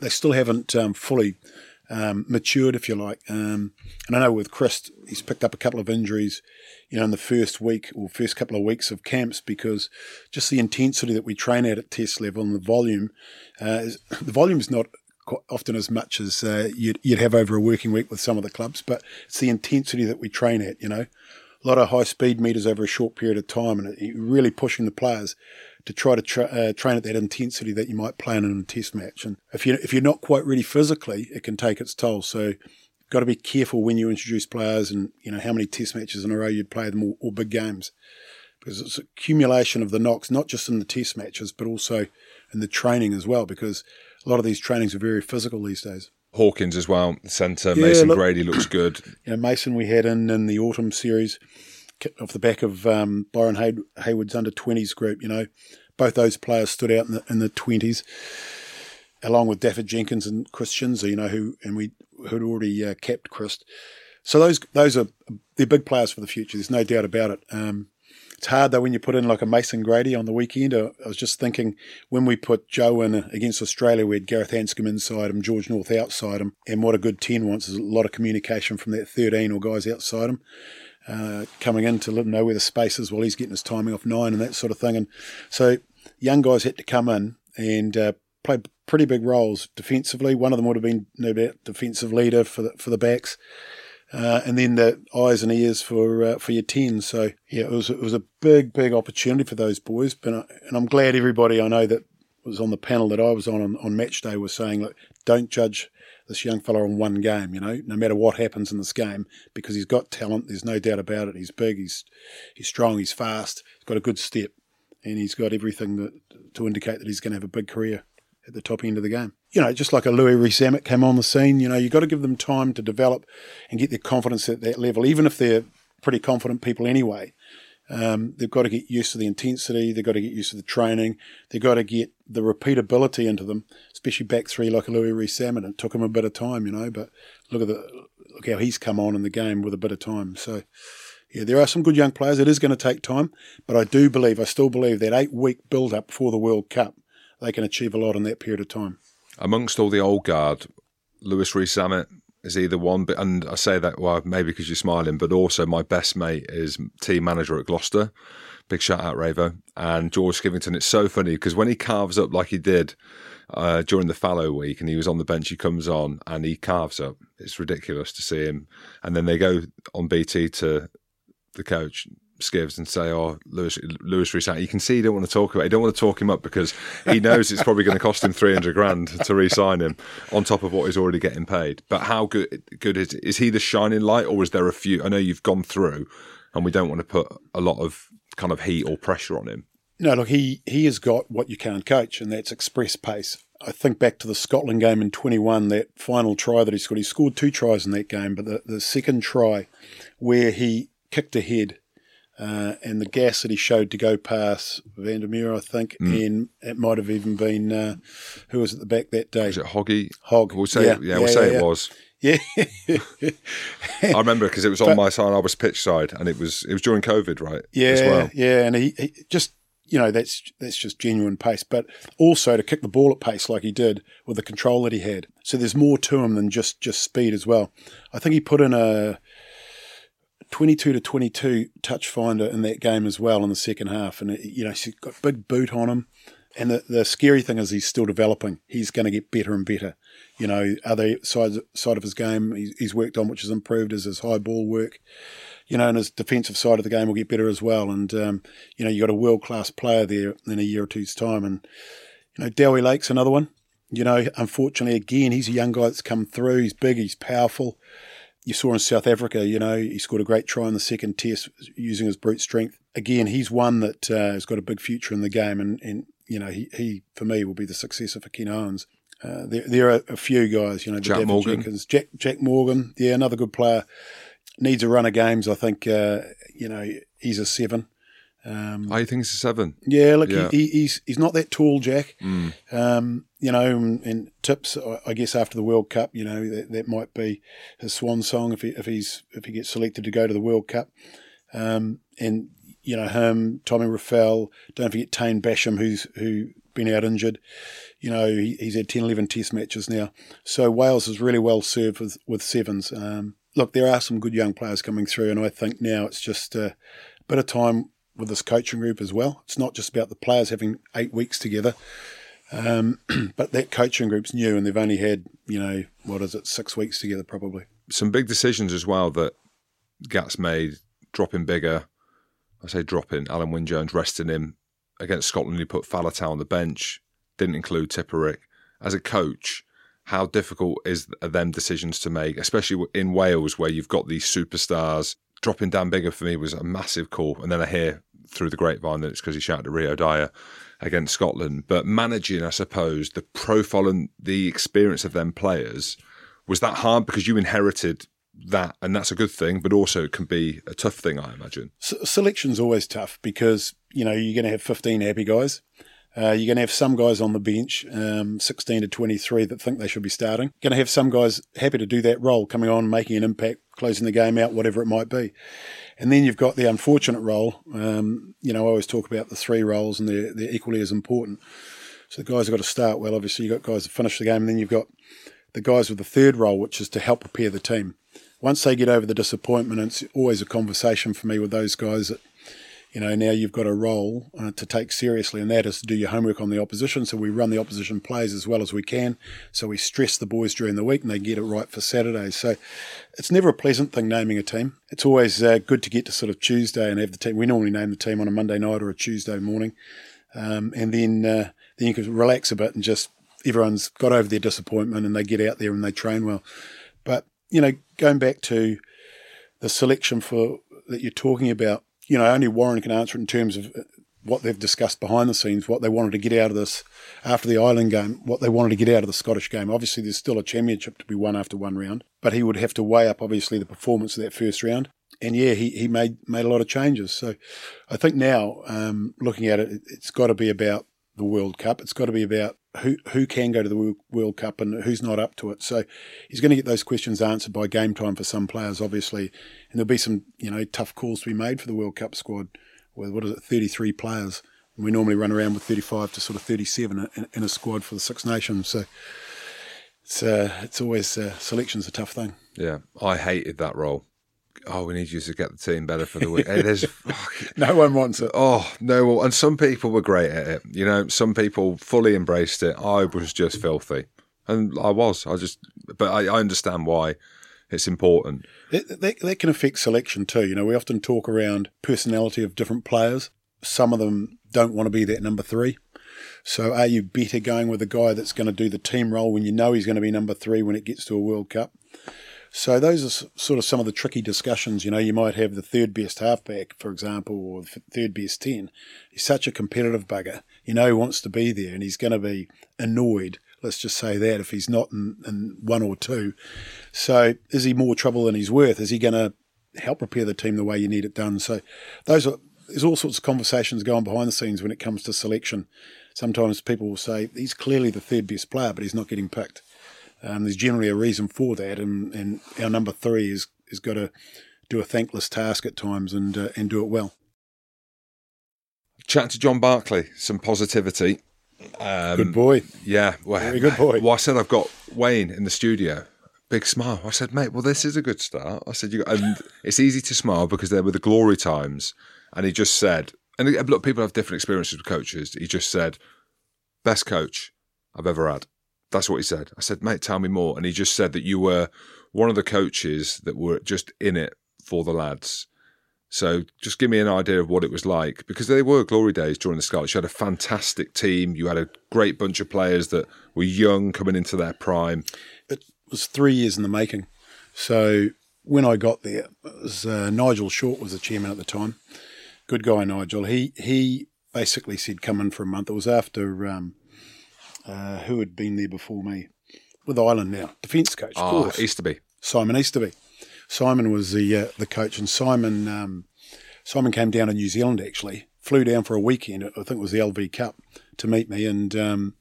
they still haven't um, fully um, matured, if you like. Um, and I know with Chris, he's picked up a couple of injuries, you know, in the first week or first couple of weeks of camps because just the intensity that we train at at test level and the volume, uh, is, the volume is not quite often as much as uh, you'd, you'd have over a working week with some of the clubs, but it's the intensity that we train at, you know. A lot of high speed meters over a short period of time, and really pushing the players to try to tra- uh, train at that intensity that you might play in a test match. And if you if you're not quite ready physically, it can take its toll. So, got to be careful when you introduce players, and you know how many test matches in a row you'd play them, or, or big games, because it's accumulation of the knocks, not just in the test matches, but also in the training as well. Because a lot of these trainings are very physical these days. Hawkins as well, centre. Yeah, Mason look, Grady looks good. You know, Mason we had in in the autumn series off the back of um, Byron Hay- Hayward's under 20s group. You know, both those players stood out in the, in the 20s, along with Dafydd Jenkins and Chris you know, who and we who'd already uh, capped Chris. So those those are they're big players for the future. There's no doubt about it. Um, it's hard though when you put in like a Mason Grady on the weekend. I, was just thinking when we put Joe in against Australia, we had Gareth Anscombe inside him, George North outside him, and what a good 10 wants is a lot of communication from that 13 or guys outside him. Uh, coming in to let him know where the space is while he's getting his timing off nine and that sort of thing. And so young guys had to come in and uh, played pretty big roles defensively. One of them would have been no doubt defensive leader for the, for the backs. Uh, and then the eyes and ears for uh, for your ten. So yeah, it was it was a big big opportunity for those boys. But I, and I'm glad everybody I know that was on the panel that I was on on, on match day was saying, look, don't judge this young fella on one game. You know, no matter what happens in this game, because he's got talent. There's no doubt about it. He's big. He's he's strong. He's fast. He's got a good step, and he's got everything that to indicate that he's going to have a big career at the top end of the game. You know, just like a Louis Rees-Zammit came on the scene, you know, you've got to give them time to develop and get their confidence at that level, even if they're pretty confident people anyway. Um, they've got to get used to the intensity. They've got to get used to the training. They've got to get the repeatability into them, especially back three like a Louis Rees-Zammit. It took him a bit of time, you know, but look at the look how he's come on in the game with a bit of time. So, yeah, there are some good young players. It is going to take time, but I do believe, I still believe that eight week build up for the World Cup, they can achieve a lot in that period of time. Amongst all the old guard, Louis Rees-Zammit is either one, but and I say that well maybe because you're smiling, but also my best mate is team manager at Gloucester. Big shout out Ravo and George Skivington. It's so funny because when he carves up like he did uh, during the fallow week, and he was on the bench, he comes on and he carves up. It's ridiculous to see him. And then they go on BT to the coach skivs and say, "Oh, Lewis, Louis Rees-Zammit." You can see you don't want to talk about. It. You don't want to talk him up because he knows it's probably going to cost him three hundred grand to re-sign him on top of what he's already getting paid. But how good good is is he the shining light, or is there a few? I know you've gone through, and we don't want to put a lot of kind of heat or pressure on him. No, look, he he has got what you can't coach, and that's express pace. I think back to the Scotland game in 21, that final try that he scored. He scored two tries in that game, but the, the second try where he kicked ahead uh, and the gas that he showed to go past van der Merwe, I think, mm. and it might have even been uh, who was at the back that day? Was it Hoggy? Hogg. We'll say, yeah, yeah we'll yeah, say yeah. it was. Yeah, I remember because it was on but, my side. I was pitch side, and it was it was during COVID, right? Yeah, well. yeah, and he, he just you know that's that's just genuine pace, but also to kick the ball at pace like he did with the control that he had. So there's more to him than just just speed as well. I think he put in a 22 to 22 touch finder in that game as well in the second half. And, you know, he's got big boot on him. And the, the scary thing is he's still developing. He's going to get better and better. You know, other sides side of his game he's worked on, which has improved, is his high ball work. You know, and his defensive side of the game will get better as well. And, um, you know, you've got a world class player there in a year or two's time. And, you know, Dewi Lake's another one. You know, unfortunately, again, he's a young guy that's come through. He's big, he's powerful you saw in South Africa, you know, he scored a great try in the second test using his brute strength. Again, he's one that uh, has got a big future in the game, and, and you know, he, he for me will be the successor for Ken Owens. Uh, there, there are a few guys, you know, Jack Morgan. Jenkins, Jack Jack Morgan, yeah, another good player. Needs a run of games. I think, uh, you know, he's a seven. Um, I think it's a seven. Yeah, look, yeah. He, he's he's not that tall, Jack. Mm. Um, you know, and, and, tips. I guess after the World Cup, you know, that, that might be his swan song if he if he's if he gets selected to go to the World Cup. Um, and you know him, Tommy Reffell. Don't forget Taine Basham, who's who been out injured. You know, he, he's had 10, 11 Test matches now. So Wales is really well served with with sevens. Um, look, there are some good young players coming through, and I think now it's just a bit of time with this coaching group as well. It's not just about the players having eight weeks together, um, but that coaching group's new and they've only had, you know, what is it, six weeks together probably. Some big decisions as well that Gats made, dropping Biggar. I say dropping Alun Wyn Jones, resting him against Scotland. He put Faletau on the bench, didn't include Tipuric. As a coach, how difficult is them decisions to make, especially in Wales where you've got these superstars dropping Dan Biggar for me was a massive call. And then I hear through the grapevine that it's because he shouted at Rio Dyer against Scotland. But managing, I suppose, the profile and the experience of them players was that hard because you inherited that, and that's a good thing, but also it can be a tough thing, I imagine. S- selection's always tough because you know you're going to have 15 happy guys. Uh, you're going to have some guys on the bench, um, 16 to 23, that think they should be starting. Going to have some guys happy to do that role, coming on, making an impact, closing the game out, whatever it might be. And then you've got the unfortunate role. Um, you know, I always talk about the three roles, and they're, they're equally as important. So the guys have got to start well. Obviously, you've got guys to finish the game, and then you've got the guys with the third role, which is to help prepare the team. Once they get over the disappointment, it's always a conversation for me with those guys that you know, now you've got a role uh, to take seriously, and that is to do your homework on the opposition. So we run the opposition plays as well as we can. So we stress the boys during the week, and they get it right for Saturday. So it's never a pleasant thing naming a team. It's always uh, good to get to sort of Tuesday and have the team. We normally name the team on a Monday night or a Tuesday morning, um, and then uh, then you can relax a bit and just everyone's got over their disappointment and they get out there and they train well. But you know, going back to the selection for that you're talking about you know, only Warren can answer in terms of what they've discussed behind the scenes, what they wanted to get out of this after the Ireland game, what they wanted to get out of the Scottish game. Obviously, there's still a championship to be won after one round, but he would have to weigh up, obviously, the performance of that first round. And yeah, he, he made made a lot of changes. So I think now, um, looking at it, it's got to be about the World Cup. It's got to be about who who can go to the World Cup and who's not up to it. So he's going to get those questions answered by game time for some players, obviously, and there'll be some you know tough calls to be made for the World Cup squad. With what is it, thirty three players? And we normally run around with thirty five to sort of thirty seven in, in, a squad for the Six Nations. So it's uh, it's always uh, selection's a tough thing. Yeah, I hated that role oh, we need you to get the team better for the week. No one wants it. Oh no! And some people were great at it. You know, some people fully embraced it. I was just filthy, and I was. I just, but I, I understand why it's important. That, that, that can affect selection too. You know, we often talk around personality of different players. Some of them don't want to be that number three. So are you better going with a guy that's going to do the team role when you know he's going to be number three when it gets to a World Cup? So those are sort of some of the tricky discussions. You know, you might have the third best halfback, for example, or the third best 10. He's such a competitive bugger. You know, he wants to be there and he's going to be annoyed. Let's just say that if he's not in, in one or two. So is he more trouble than he's worth? Is he going to help prepare the team the way you need it done? So those are, there's all sorts of conversations going behind the scenes when it comes to selection. Sometimes people will say he's clearly the third best player, but he's not getting picked. Um, there's generally a reason for that, and, and our number three is is got to do a thankless task at times and uh, and do it well. Chat to John Barclay, some positivity. Um, good boy. Yeah, well, very good boy. Well, I said I've got Wayne in the studio. Big smile. I said, mate, well, this is a good start. I said, you got, and it's easy to smile because there were the glory times. And he just said, and look, people have different experiences with coaches. He just said, best coach I've ever had. That's what he said. I said, mate, tell me more. And he just said that you were one of the coaches that were just in it for the lads. So just give me an idea of what it was like because they were glory days during the Scarlets. You had a fantastic team. You had a great bunch of players that were young coming into their prime. It was three years in the making. So when I got there, was, uh, Nigel Short was the chairman at the time. Good guy, Nigel. He he basically said, "Come in for a month." It was after um, uh, who had been there before me with Ireland now, defence coach, of oh, course. Easterby. Simon Easterby. Simon was the uh, the coach, and Simon um, Simon came down to New Zealand actually, flew down for a weekend. I think it was the LV Cup to meet me, and um,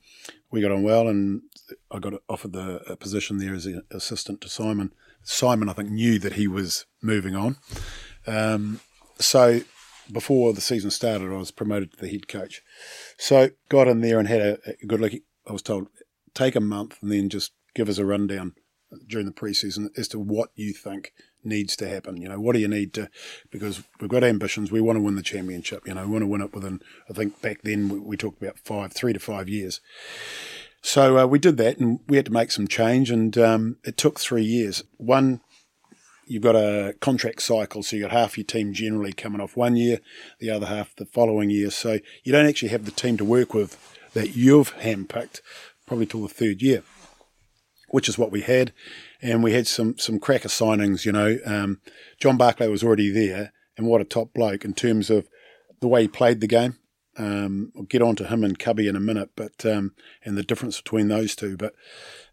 we got on well. And I got offered the position there as an assistant to Simon. Simon, I think, knew that he was moving on. Um, so before the season started, I was promoted to the head coach. So got in there and had a, a good look. I was told take a month and then just give us a rundown during the preseason as to what you think needs to happen. You know, what do you need to? Because we've got ambitions. We want to win the championship. You know, we want to win it within. I think back then we, we talked about five, three to five years. So uh, we did that, and we had to make some change, and um, it took three years. One, you've got a contract cycle, so you've got half your team generally coming off one year, the other half the following year. So you don't actually have the team to work with that you've handpicked probably till the third year, which is what we had. And we had some some cracker signings, you know. Um, John Barclay was already there, and what a top bloke in terms of the way he played the game. Um, I'll get on to him and Cubby in a minute, but um, and the difference between those two. But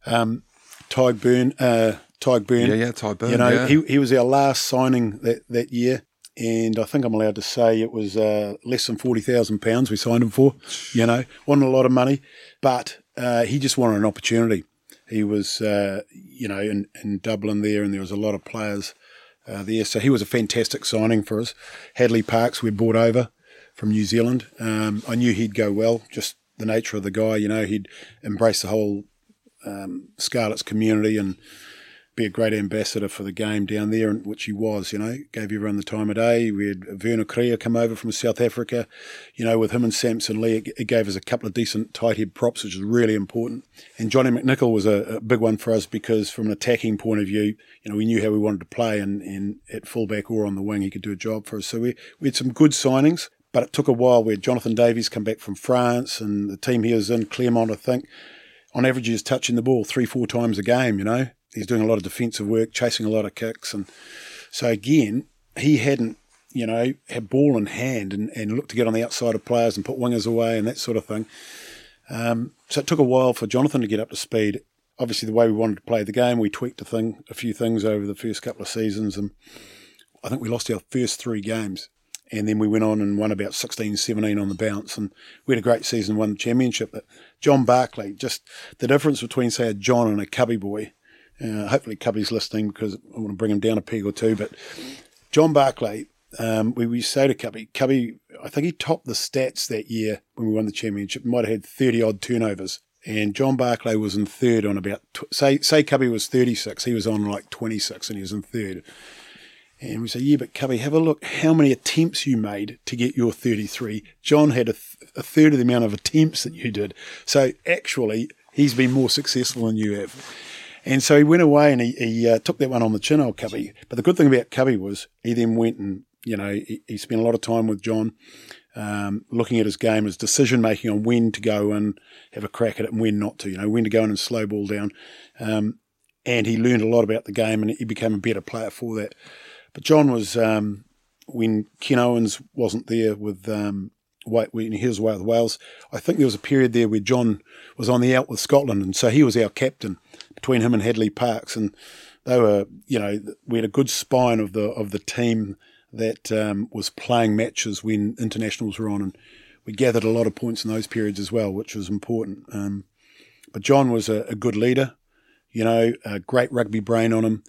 um, Tadhg Beirne, uh, Tadhg Beirne, yeah, yeah, Tadhg Beirne, you know, yeah. he he was our last signing that that year, and I think I'm allowed to say it was uh, less than forty thousand pounds we signed him for. You know, wasn't a lot of money, but uh, he just wanted an opportunity. He was, uh, you know, in, in Dublin there, and there was a lot of players uh, there. So he was a fantastic signing for us. Hadleigh Parkes we brought over from New Zealand. Um, I knew he'd go well, just the nature of the guy. You know, he'd embrace the whole um, Scarlets community and be a great ambassador for the game down there, which he was. You know, gave everyone the time of day. We had Werner Kruger come over from South Africa. You know, with him and Samson Lee, it, it gave us a couple of decent tight head props, which is really important. And Johnny McNicholl was a, a, big one for us because, from an attacking point of view, you know, we knew how we wanted to play, and, and at fullback or on the wing, he could do a job for us. So we we had some good signings. But it took a while. We had Jonathan Davies come back from France, and the team he was in, Clermont, I think, on average, he's touching the ball three, four times a game, you know. He's doing a lot of defensive work, chasing a lot of kicks. And so, again, he hadn't, you know, had ball in hand and, and looked to get on the outside of players and put wingers away and that sort of thing. Um, so it took a while for Jonathan to get up to speed. Obviously, the way we wanted to play the game, we tweaked a thing, a few things over the first couple of seasons, and I think we lost our first three games and then we went on and won about 16, 17 on the bounce, and we had a great season, won the championship. But John Barclay, just the difference between say a John and a Cubby boy. Uh, hopefully, Cubby's listening because I want to bring him down a peg or two. But John Barclay, um, we, we say to Cubby, Cubby, I think he topped the stats that year when we won the championship. Might have had 30 odd turnovers. And John Barclay was in third on about, say, say Cubby was 36, he was on like 26 and he was in third. And we say, yeah, but Cubby, have a look how many attempts you made to get your 33. John had a, th- a third of the amount of attempts that you did. So actually, he's been more successful than you have. And so he went away and he, he uh, took that one on the chin, old Cubby. But the good thing about Cubby was he then went and, you know, he, he spent a lot of time with John, um, looking at his game, his decision making on when to go and have a crack at it and when not to, you know, when to go in and slow ball down. Um, and he learned a lot about the game and he became a better player for that. But John was um, when Ken Owens wasn't there with um, when he was away with Wales. I think there was a period there where John was on the out with Scotland, and so he was our captain between him and Hadleigh Parkes, and they were, you know, we had a good spine of the of the team that um, was playing matches when internationals were on, and we gathered a lot of points in those periods as well, which was important. Um, but John was a, a, good leader, you know, a great rugby brain on him,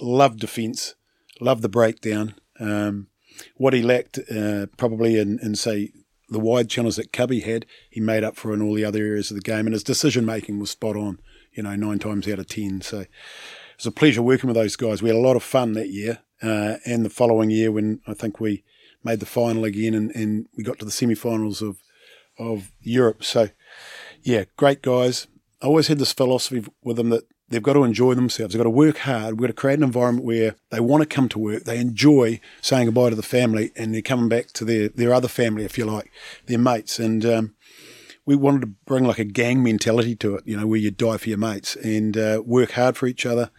loved defence, Love the breakdown. Um, what he lacked, uh, probably in, in, say, the wide channels that Cubby had, he made up for in all the other areas of the game. And his decision making was spot on, you know, nine times out of 10. So it was a pleasure working with those guys. We had a lot of fun that year. Uh, and the following year, when I think we made the final again and, and we got to the semi finals of, of Europe. So, yeah, great guys. I always had this philosophy with them that They've got to enjoy themselves. They've got to work hard. We've got to create an environment where they want to come to work. They enjoy saying goodbye to the family and they're coming back to their, their other family, if you like, their mates. And um, we wanted to bring like a gang mentality to it, you know, where you die for your mates and uh, work hard for each other.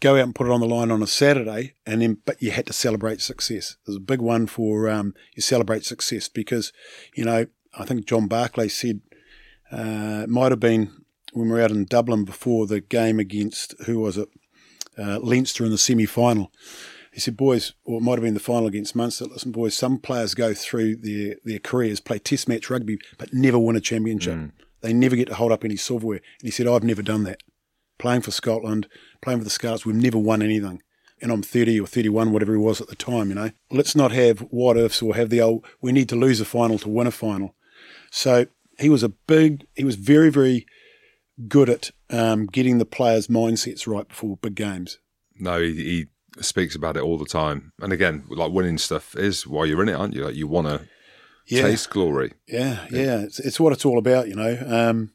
Go out and put it on the line on a Saturday, and then but you had to celebrate success. There's a big one for um, you celebrate success because, you know, I think John Barclay said uh, it might have been when we were out in Dublin before the game against who was it, uh, Leinster in the semi final. He said, "Boys, or it might have been the final against Munster. Listen, boys, some players go through their their careers, play Test match rugby, but never win a championship. Mm. They never get to hold up any silverware." And he said, "I've never done that. Playing for Scotland, playing for the Scarlets, we've never won anything." and I'm 30 or 31, whatever he was at the time, you know. Let's not have what ifs or have the old, we need to lose a final to win a final. So he was a big, he was very, very good at um, getting the players' mindsets right before big games. No, he, he, speaks about it all the time. And again, like winning stuff is why you're in it, aren't you? Like you want to yeah. taste glory. Yeah, yeah, it's, it's what it's all about, you know. Um,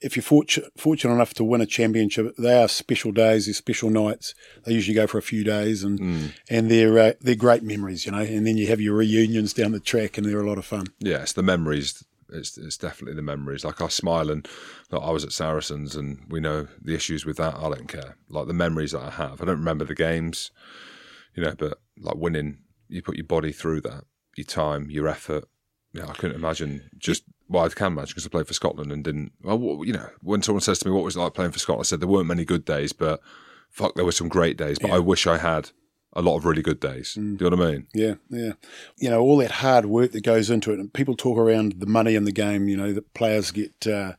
if you're fortunate, fortunate enough to win a championship, they are special days, they're special nights. They usually go for a few days, and mm. and they're uh, they're great memories, you know. And then you have your reunions down the track, and they're a lot of fun. Yeah, it's the memories it's, it's definitely the memories. Like I smile and like I was at Saracens and we know the issues with that. I don't care. Like the memories that I have. I don't remember the games, you know, but like winning, you put your body through that, your time, your effort. Yeah, I couldn't imagine just well, I can imagine because I played for Scotland and didn't. Well, you know, when someone says to me, "What was it like playing for Scotland?" I said there weren't many good days, but fuck, there were some great days. But yeah. I wish I had a lot of really good days. Mm. Do you know what I mean? Yeah, yeah. You know, all that hard work that goes into it, and people talk around the money in the game. You know, that players get, uh,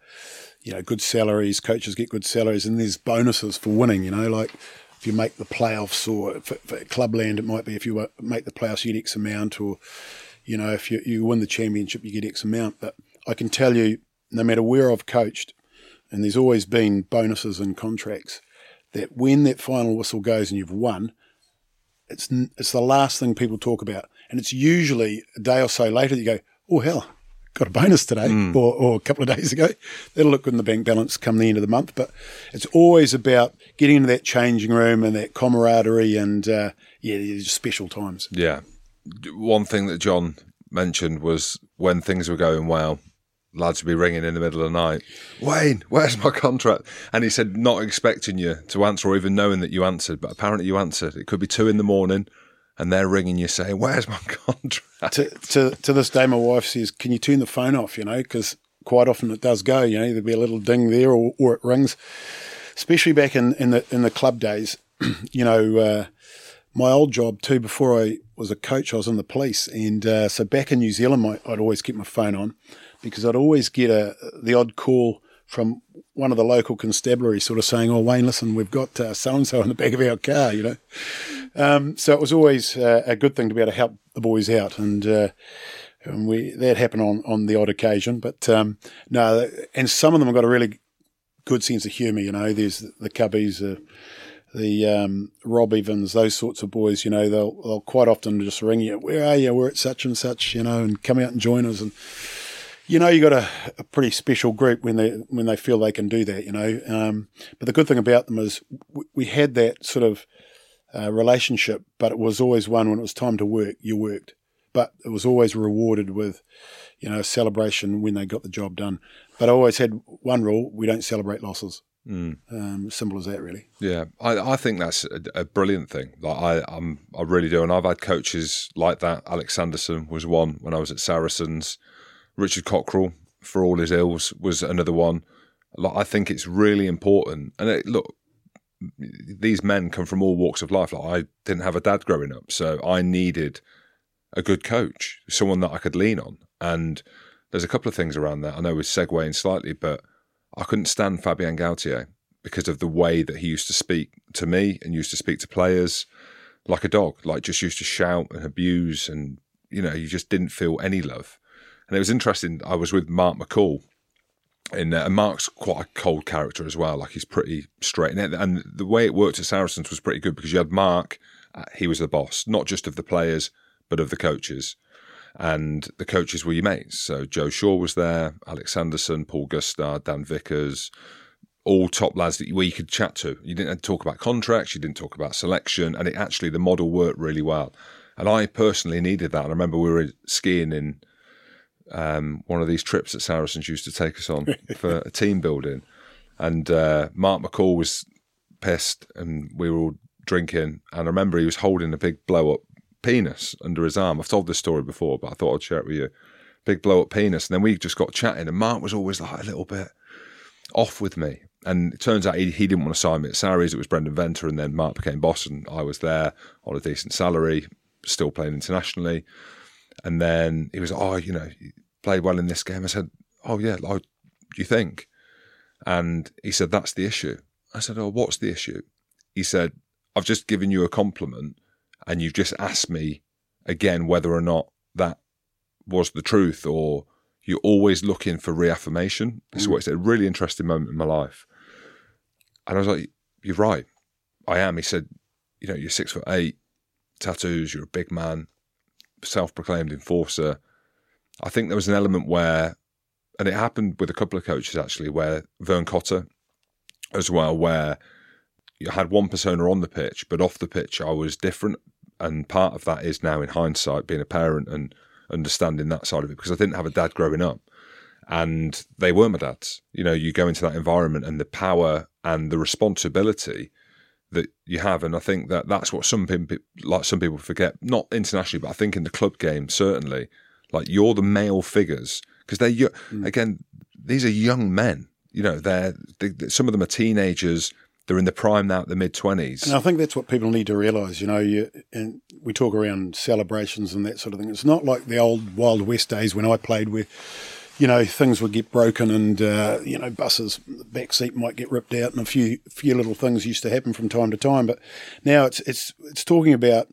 you know, good salaries, coaches get good salaries, and there's bonuses for winning. You know, like if you make the playoffs, or for, for clubland, it might be if you make the playoffs, you get X amount, or you know, if you you win the championship, you get X amount. But I can tell you, no matter where I've coached, and there's always been bonuses and contracts that when that final whistle goes and you've won, it's it's the last thing people talk about, and it's usually a day or so later that you go, oh hell, got a bonus today or, or a couple of days ago. That'll look good in the bank balance come the end of the month. But it's always about getting into that changing room and that camaraderie and uh, yeah, special times. Yeah. One thing that John mentioned was when things were going well, lads would be ringing in the middle of the night, Wayne, where's my contract? And he said, not expecting you to answer or even knowing that you answered, but apparently you answered. It could be two in the morning and they're ringing you saying, where's my contract? to, to to this day, my wife says, "Can you turn the phone off?" You know, because quite often it does go. You know, there'll be a little ding there, or, or it rings. Especially back in, in the in the club days, you know, uh, my old job too. Before I was a coach, I was in the police, and uh, so back in New Zealand, my, I'd always keep my phone on because I'd always get a the odd call from one of the local constabulary, sort of saying, "Oh, Wayne, listen, we've got so and so in the back of our car," you know. Um, so it was always uh, a good thing to be able to help the boys out, and, uh, and we that happened on, on the odd occasion. But um, no, and some of them have got a really good sense of humour. You know, there's the Cubbies, uh, the um, Rob Evans, those sorts of boys. You know, they'll they'll quite often just ring you. Where are you? We're at such and such. You know, and come out and join us. And you know, you got a, a pretty special group when they when they feel they can do that. You know, um, but the good thing about them is we, we had that sort of uh, relationship, but it was always one when it was time to work, you worked. But it was always rewarded with, you know, a celebration when they got the job done. But I always had one rule: we don't celebrate losses. Mm. Um, simple as that, really. Yeah, I, I think that's a, a brilliant thing. Like I, I'm, I really do, and I've had coaches like that. Alex Sanderson was one when I was at Saracens. Richard Cockerill, for all his ills, was another one. Like I think it's really important. And it, look, these men come from all walks of life. Like I didn't have a dad growing up, so I needed a good coach, someone that I could lean on. And there's a couple of things around that. I know we're segueing slightly, but I couldn't stand Fabien Galthié because of the way that he used to speak to me and used to speak to players like a dog, like just used to shout and abuse, and you know, you just didn't feel any love. And it was interesting. I was with Mark McCall and Mark's quite a cold character as well. Like he's pretty straight, and, and the way it worked at Saracens was pretty good because you had Mark. Uh, he was the boss, not just of the players, but of the coaches. And the coaches were your mates. So Joe Shaw was there, Alex Sanderson, Paul Gustard, Dan Vickers, all top lads that you, where you could chat to. You didn't talk about contracts, you didn't talk about selection, and it actually the model worked really well. And I personally needed that. I remember we were skiing in um, one of these trips that Saracens used to take us on for a team building, and uh, Mark McCall was pissed, and we were all drinking. And I remember he was holding a big blow up penis under his arm. I've told this story before, but I thought I'd share it with you. Big blow up penis, and then we just got chatting, and Mark was always like a little bit off with me. And it turns out he, he didn't want to sign me at. It was Brendan Venter, and then Mark became boss, and I was there on a decent salary, still playing internationally. And then he was, oh, you know, you played well in this game. I said, oh, yeah, like, do you think? And he said, that's the issue. I said, oh, what's the issue? He said, I've just given you a compliment and you've just asked me again whether or not that was the truth or you're always looking for reaffirmation. This is mm. what it's a really interesting moment in my life. And I was like, you're right. I am. He said, you know, you're six foot eight, tattoos, you're a big man, self proclaimed enforcer. I think there was an element where, and it happened with a couple of coaches actually, where Vern Cotter as well, where you had one persona on the pitch, but off the pitch I was different. And part of that is now in hindsight, being a parent and understanding that side of it, because I didn't have a dad growing up. And they were my dads. You know, you go into that environment and the power and the responsibility that you have. And I think that that's what some people, like some people forget, not internationally, but I think in the club game, certainly, like you're the male figures because they're, yo- mm. again, these are young men. You know, they're, they, some of them are teenagers. They're in the prime now, the mid 20s. And I think that's what people need to realise. You know, you, and we talk around celebrations and that sort of thing. It's not like the old Wild West days when I played with, you know, things would get broken and, uh, you know, buses, the back seat might get ripped out and a few few little things used to happen from time to time. But now it's it's it's talking about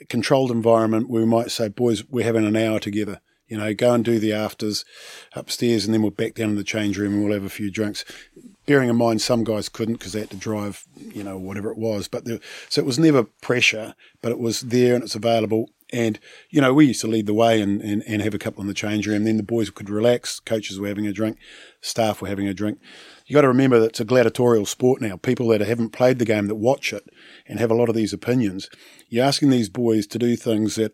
a controlled environment where we might say, boys, we're having an hour together. You know, go and do the afters upstairs, and then we'll back down in the change room and we'll have a few drinks. Bearing in mind, some guys couldn't because they had to drive, you know, whatever it was. But there, so it was never pressure, but it was there and it's available. And, you know, we used to lead the way and, and, and have a couple in the change room. Then the boys could relax. Coaches were having a drink. Staff were having a drink. You got to remember that it's a gladiatorial sport now. People that haven't played the game that watch it and have a lot of these opinions. You're asking these boys to do things that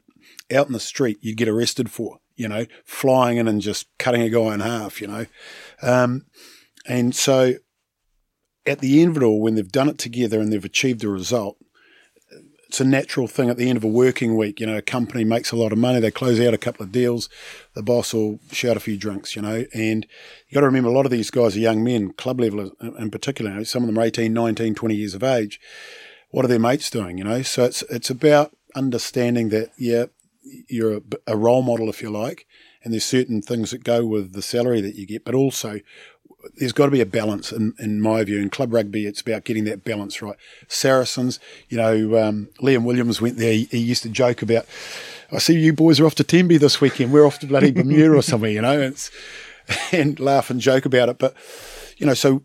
out in the street you'd get arrested for, you know, flying in and just cutting a guy in half, you know. Um, and so at the end of it all, when they've done it together and they've achieved a result, it's a natural thing at the end of a working week. You know, a company makes a lot of money, they close out a couple of deals, the boss will shout a few drinks, you know. And you got to remember a lot of these guys are young men, club level uh, in particular. Some of them are 18, 19, 20 years of age. What are their mates doing, you know? So it's, it's about understanding that, yeah, you're a, a role model, if you like, and there's certain things that go with the salary that you get, but also there's got to be a balance in, in my view. In club rugby, it's about getting that balance right. Saracens, you know, um, Liam Williams went there. He, he, used to joke about, I see you boys are off to Tenby this weekend. We're off to bloody Bermuda or somewhere, you know, it's, and laugh and joke about it. But, you know, so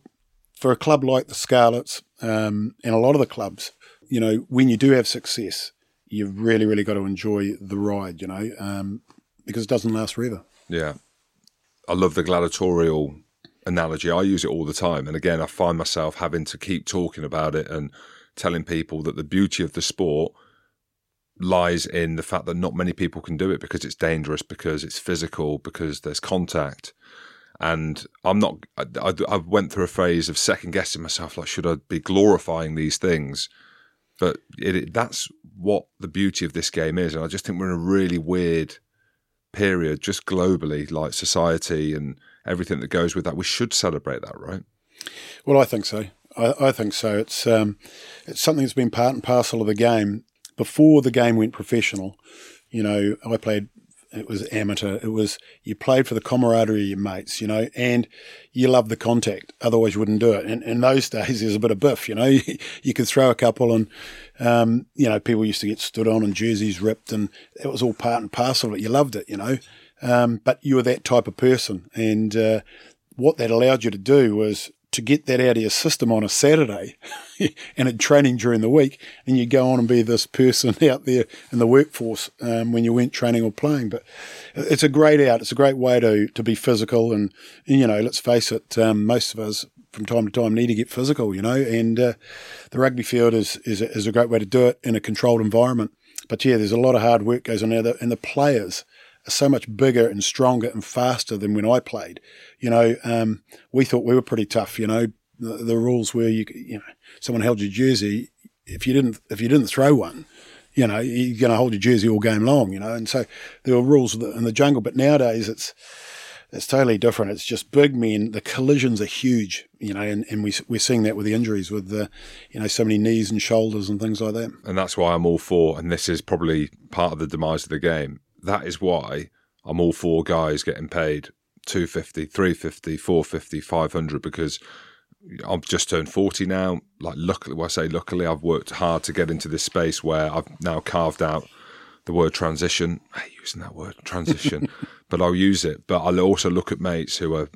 for a club like the Scarlets um, and a lot of the clubs, you know, when you do have success, you've really, really got to enjoy the ride, you know, um, because it doesn't last forever. Yeah. I love the gladiatorial analogy. I use it all the time. And again, I find myself having to keep talking about it and telling people that the beauty of the sport lies in the fact that not many people can do it because it's dangerous, because it's physical, because there's contact. And I'm not, I, I went through a phase of second guessing myself, like, should I be glorifying these things? But it, it, that's what the beauty of this game is. And I just think we're in a really weird period, just globally, like society and everything that goes with that. We should celebrate that, right? Well, I think so. I, I think so. It's um, it's something that's been part and parcel of the game before the game went professional. You know, I played. It was amateur. It was you played for the camaraderie of your mates, you know, and you love the contact. Otherwise, you wouldn't do it. And in those days, there's a bit of biff, you know. You, could throw a couple, and um, you know, people used to get stood on and jerseys ripped, and it was all part and parcel of it. You loved it, you know. Um, but you were that type of person. And uh, what that allowed you to do was to get that out of your system on a Saturday and in training during the week, and you go on and be this person out there in the workforce um, when you weren't training or playing. But it's a great out. It's a great way to to be physical, and, you know, let's face it, um, most of us from time to time need to get physical, you know, and uh, the rugby field is is a, is a great way to do it in a controlled environment. But yeah, there's a lot of hard work goes on there, and the players so much bigger and stronger and faster than when I played. You know, um, we thought we were pretty tough. You know, the, the, rules were you you know someone held your jersey if you didn't if you didn't throw one. You know, you're going to hold your jersey all game long, you know, and so there were rules in the jungle. But nowadays, it's it's totally different. It's just big men. The collisions are huge, you know, and, and we, we're seeing that with the injuries, with the, you know, so many knees and shoulders and things like that. And that's why I'm all for, and this is probably part of the demise of the game, that is why I'm all for guys getting paid 250, 350, 450, 500 because I've just turned 40 now. Like, luckily, well, I say luckily, I've worked hard to get into this space where I've now carved out the word transition. I hate using that word, transition, but I'll use it. But I'll also look at mates who are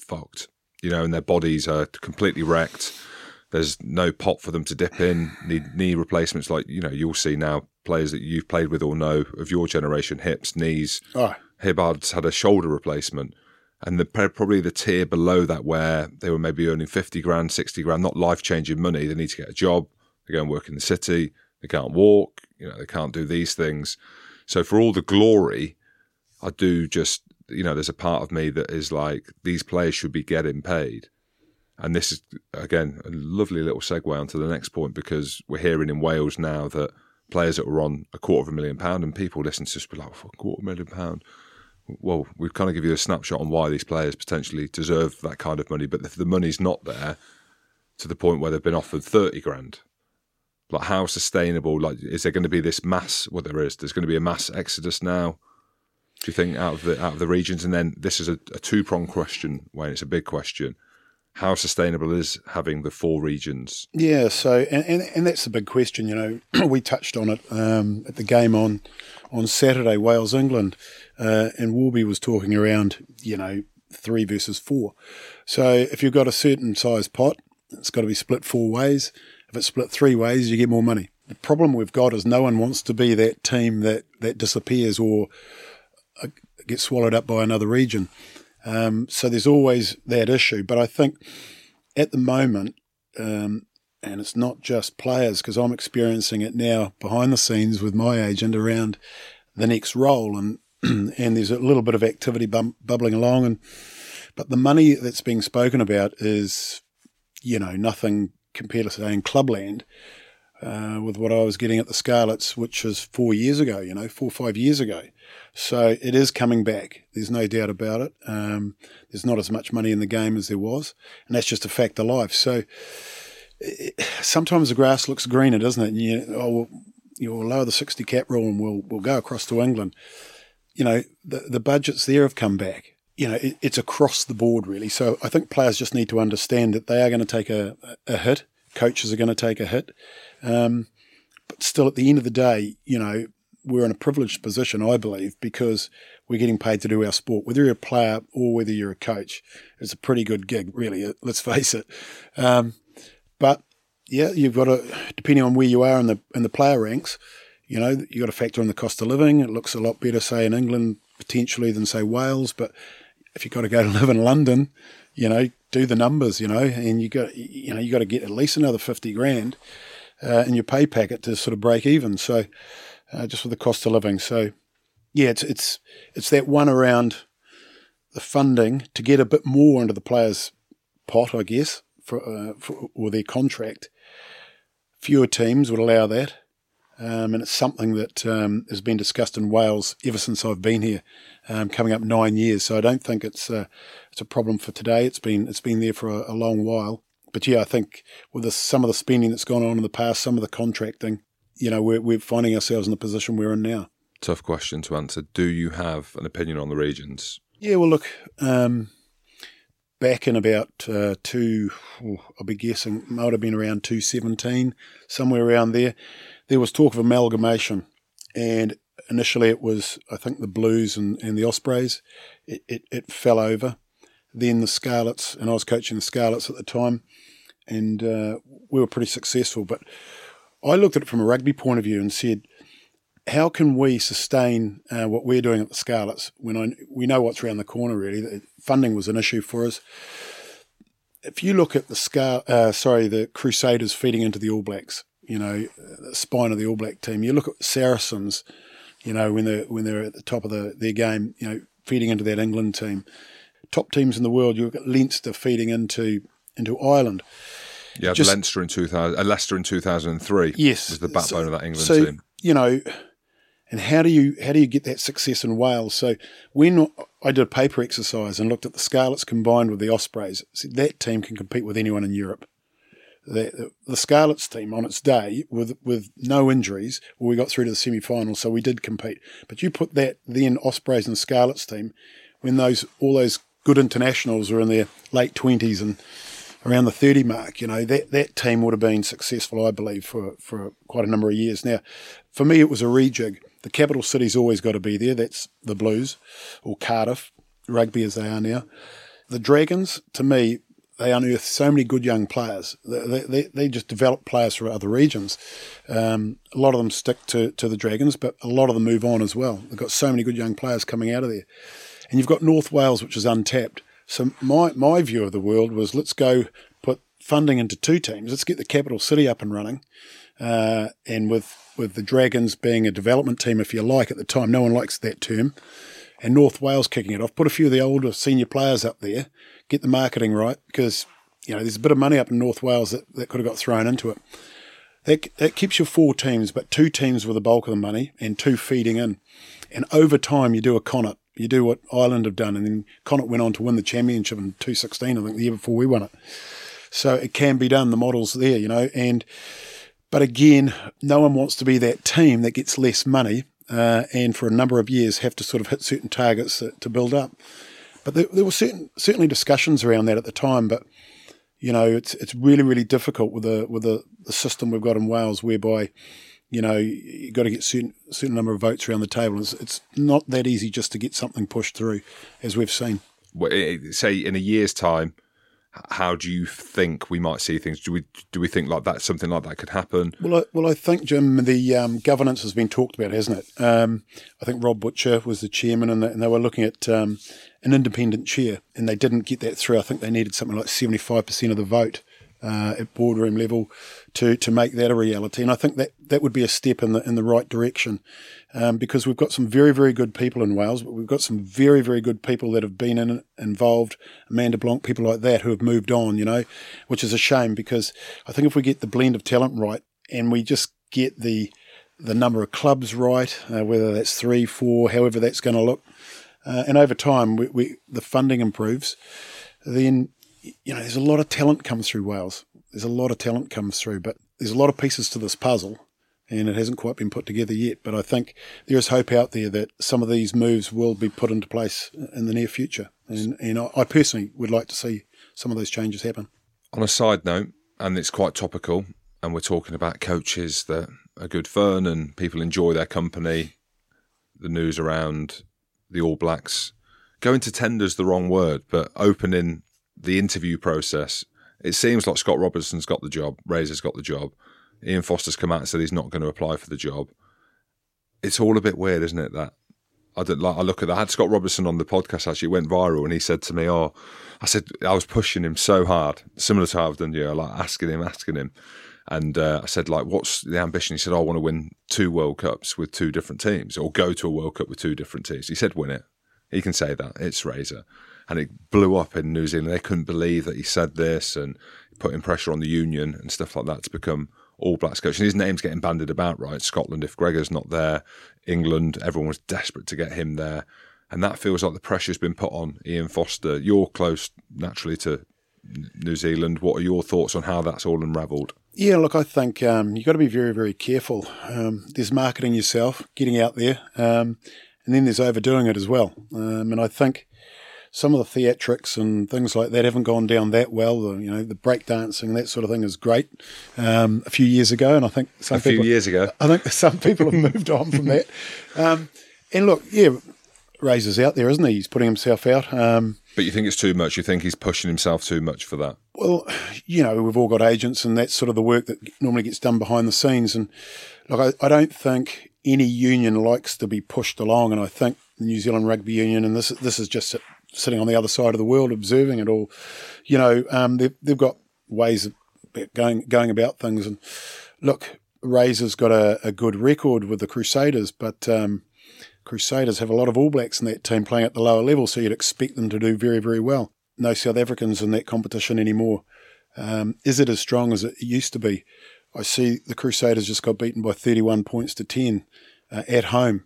fucked, you know, and their bodies are completely wrecked. There's no pot for them to dip in, need knee replacements like, you know, you'll see now players that you've played with or know of your generation, hips, knees. Oh. Hibbard's had a shoulder replacement. And the probably the tier below that where they were maybe earning 50 grand, 60 grand, not life changing money. They need to get a job. They go and work in the city. They can't walk. You know, they can't do these things. So for all the glory, I do just, you know, there's a part of me that is like, these players should be getting paid. And this is, again, a lovely little segue onto the next point because we're hearing in Wales now that players that were on a quarter of a million pound, and people listen to us be like, a quarter of a million pound. Well, we kind of give you a snapshot on why these players potentially deserve that kind of money, but if the money's not there to the point where they've been offered thirty grand, like how sustainable? Like, is there going to be this mass? What well, there is, there's going to be a mass exodus now. Do you think out of the out of the regions? And then this is a, a two prong question, Wayne. It's a big question how sustainable is having the four regions? Yeah, so and, and, and that's the big question. You know, we touched on it um, at the game on on Saturday, Wales England, uh, and Warby was talking around, you know, three versus four. So if you've got a certain size pot, it's got to be split four ways. If it's split three ways, you get more money. The problem we've got is no one wants to be that team that, that disappears or uh, gets swallowed up by another region. Um, so there's always that issue. But I think at the moment, um, and it's not just players because I'm experiencing it now behind the scenes with my agent around the next role, and and there's a little bit of activity bum- bubbling along, and but the money that's being spoken about is, you know, nothing compared to say in Clubland. Uh, with what I was getting at the Scarlets, which was four years ago, you know, four or five years ago. So it is coming back. There's no doubt about it. Um, there's not as much money in the game as there was, and that's just a fact of life. So it, sometimes the grass looks greener, doesn't it? And you, oh, we'll, you'll lower the 60 cap rule and we'll, we'll go across to England. You know, the, the budgets there have come back. You know, it, it's across the board, really. So I think players just need to understand that they are going to take a, a hit. Coaches are going to take a hit. Um, but still, at the end of the day, you know, we're in a privileged position, I believe, because we're getting paid to do our sport. Whether you're a player or whether you're a coach, it's a pretty good gig, really. Let's face it. Um, but yeah, you've got to depending on where you are in the in the player ranks, you know, you got to factor in the cost of living. It looks a lot better, say, in England potentially than say Wales, but if you've got to go to live in London, you know, do the numbers, you know, and you got you know you got to get at least another fifty grand uh, in your pay packet to sort of break even. So uh, just with the cost of living, so yeah, it's it's it's that one around the funding to get a bit more into the players' pot, I guess, for, uh, for, or their contract. Fewer teams would allow that. Um, and it's something that um, has been discussed in Wales ever since I've been here, um, coming up nine years. So I don't think it's a, it's a problem for today. It's been it's been there for a, a long while. But yeah, I think with some of the spending that's gone on in the past, some of the contracting, you know, we're, we're finding ourselves in the position we're in now. Tough question to answer. Do you have an opinion on the regions? Yeah, well, look, um, back in about uh, two, oh, I'll be guessing, might have been around 217, somewhere around there, there was talk of amalgamation. And initially it was, I think, the Blues and, and the Ospreys. It, it, it fell over. Then the Scarlets, and I was coaching the Scarlets at the time, and uh, we were pretty successful. But I looked at it from a rugby point of view and said, how can we sustain uh, what we're doing at the Scarlets when I, we know what's around the corner? Really, funding was an issue for us. If you look at the Scar, uh, sorry, the Crusaders feeding into the All Blacks, you know, the spine of the All Black team. You look at Saracens, you know, when they're when they're at the top of the, their game, you know, feeding into that England team. Top teams in the world. You've got Leinster feeding into into Ireland. Yeah, Just, Leinster in two thousand, uh, Leicester in two thousand and three. Yes, was the backbone so, of that England so, team. You know, and how do you how do you get that success in Wales? So when I did a paper exercise and looked at the Scarlets combined with the Ospreys, that team can compete with anyone in Europe. The, the Scarlets team on its day with with no injuries, well, we got through to the semi final, so we did compete. But you put that then Ospreys and Scarlets team when those all those good internationals were in their late twenties and around the 30 mark, you know, that, that team would have been successful, I believe, for, for quite a number of years. Now, for me, it was a rejig. The capital city's always got to be there. That's the Blues or Cardiff, rugby as they are now. The Dragons, to me, they unearth so many good young players. They, they, they just develop players for other regions. Um, a lot of them stick to, to the Dragons, but a lot of them move on as well. They've got so many good young players coming out of there. And you've got North Wales, which is untapped. So my, my view of the world was let's go put funding into two teams. Let's get the capital city up and running. Uh, and with with the Dragons being a development team, if you like, at the time. No one likes that term. And North Wales kicking it off. Put a few of the older senior players up there, get the marketing right, because you know there's a bit of money up in North Wales that, that could have got thrown into it. That, that keeps you four teams, but two teams with the bulk of the money and two feeding in. And over time, you do a Connacht. You do what Ireland have done. And then Connacht went on to win the championship in 2016, I think, the year before we won it. So it can be done. The model's there, you know. And but again, no one wants to be that team that gets less money uh, and for a number of years have to sort of hit certain targets to build up. But there, there were certain, certainly discussions around that at the time. But you know, it's it's really really difficult with the with the, the system we've got in Wales, whereby You know, you've got to get certain certain number of votes around the table. It's, it's not that easy just to get something pushed through, as we've seen. Well, Say in a year's time, how do you think we might see things? Do we do we think like that something like that could happen? Well, I, well, I think Jim, the um, governance has been talked about, hasn't it? Um, I think Rob Butcher was the chairman, and, the, and they were looking at um, an independent chair, and they didn't get that through. I think they needed something like seventy-five percent of the vote uh, at boardroom level to to make that a reality. And I think that that would be a step in the in the right direction, um, because we've got some very very good people in Wales, but we've got some very very good people that have been in involved. Amanda Blanc, people like that who have moved on, you know, which is a shame because I think if we get the blend of talent right and we just get the the number of clubs right, uh, whether that's three, four, however that's going to look, uh, and over time we, we the funding improves, then you know there's a lot of talent comes through Wales. There's a lot of talent comes through, but there's a lot of pieces to this puzzle, and it hasn't quite been put together yet. But I think there is hope out there that some of these moves will be put into place in the near future, and and I personally would like to see some of those changes happen. On a side note, and it's quite topical, and we're talking about coaches that are good fun and people enjoy their company. The news around the All Blacks going to tender's the wrong word, but opening the interview process. It seems like Scott Robertson's got the job, Razor's got the job. Ian Foster's come out and said he's not going to apply for the job. It's all a bit weird, isn't it? That I don't like. I look at that. I had Scott Robertson on the podcast actually. It went viral, and he said to me, "Oh, I said I was pushing him so hard, similar to how I've done you, like asking him, asking him." And uh, I said, like, what's the ambition? He said, oh, I want to win two World Cups with two different teams, or go to a World Cup with two different teams. He said, win it. He can say that. It's Razor. And it blew up in New Zealand. They couldn't believe that he said this and putting pressure on the union and stuff like that to become All Blacks coach. And his name's getting bandied about, right? Scotland, if Gregor's not there, England, everyone was desperate to get him there. And that feels like the pressure's been put on Ian Foster. You're close naturally to New Zealand. What are your thoughts on how that's all unravelled? Yeah, look, I think um, you've got to be very, very careful. Um, there's marketing yourself, getting out there, um, and then there's overdoing it as well. Um, and I think some of the theatrics and things like that haven't gone down that well. The, you know, the breakdancing, that sort of thing is great um, a few years ago, and I think some A few people, years ago. I think some people have moved on from that. Um, and look, yeah, Razor's out there, isn't he? He's putting himself out. Um, But you think it's too much? You think he's pushing himself too much for that? Well, you know, we've all got agents, and that's sort of the work that normally gets done behind the scenes. And look, I, I don't think any union likes to be pushed along, and I think the New Zealand Rugby Union, and this this is just sitting on the other side of the world observing it all. You know, um, they've they've got ways of going going about things, and look, Razor's got a, a good record with the Crusaders, but um, Crusaders have a lot of All Blacks in that team playing at the lower level, so you'd expect them to do very, very well. No South Africans in that competition anymore. Um, is it as strong as it used to be? I see the Crusaders just got beaten by 31 points to 10 uh, at home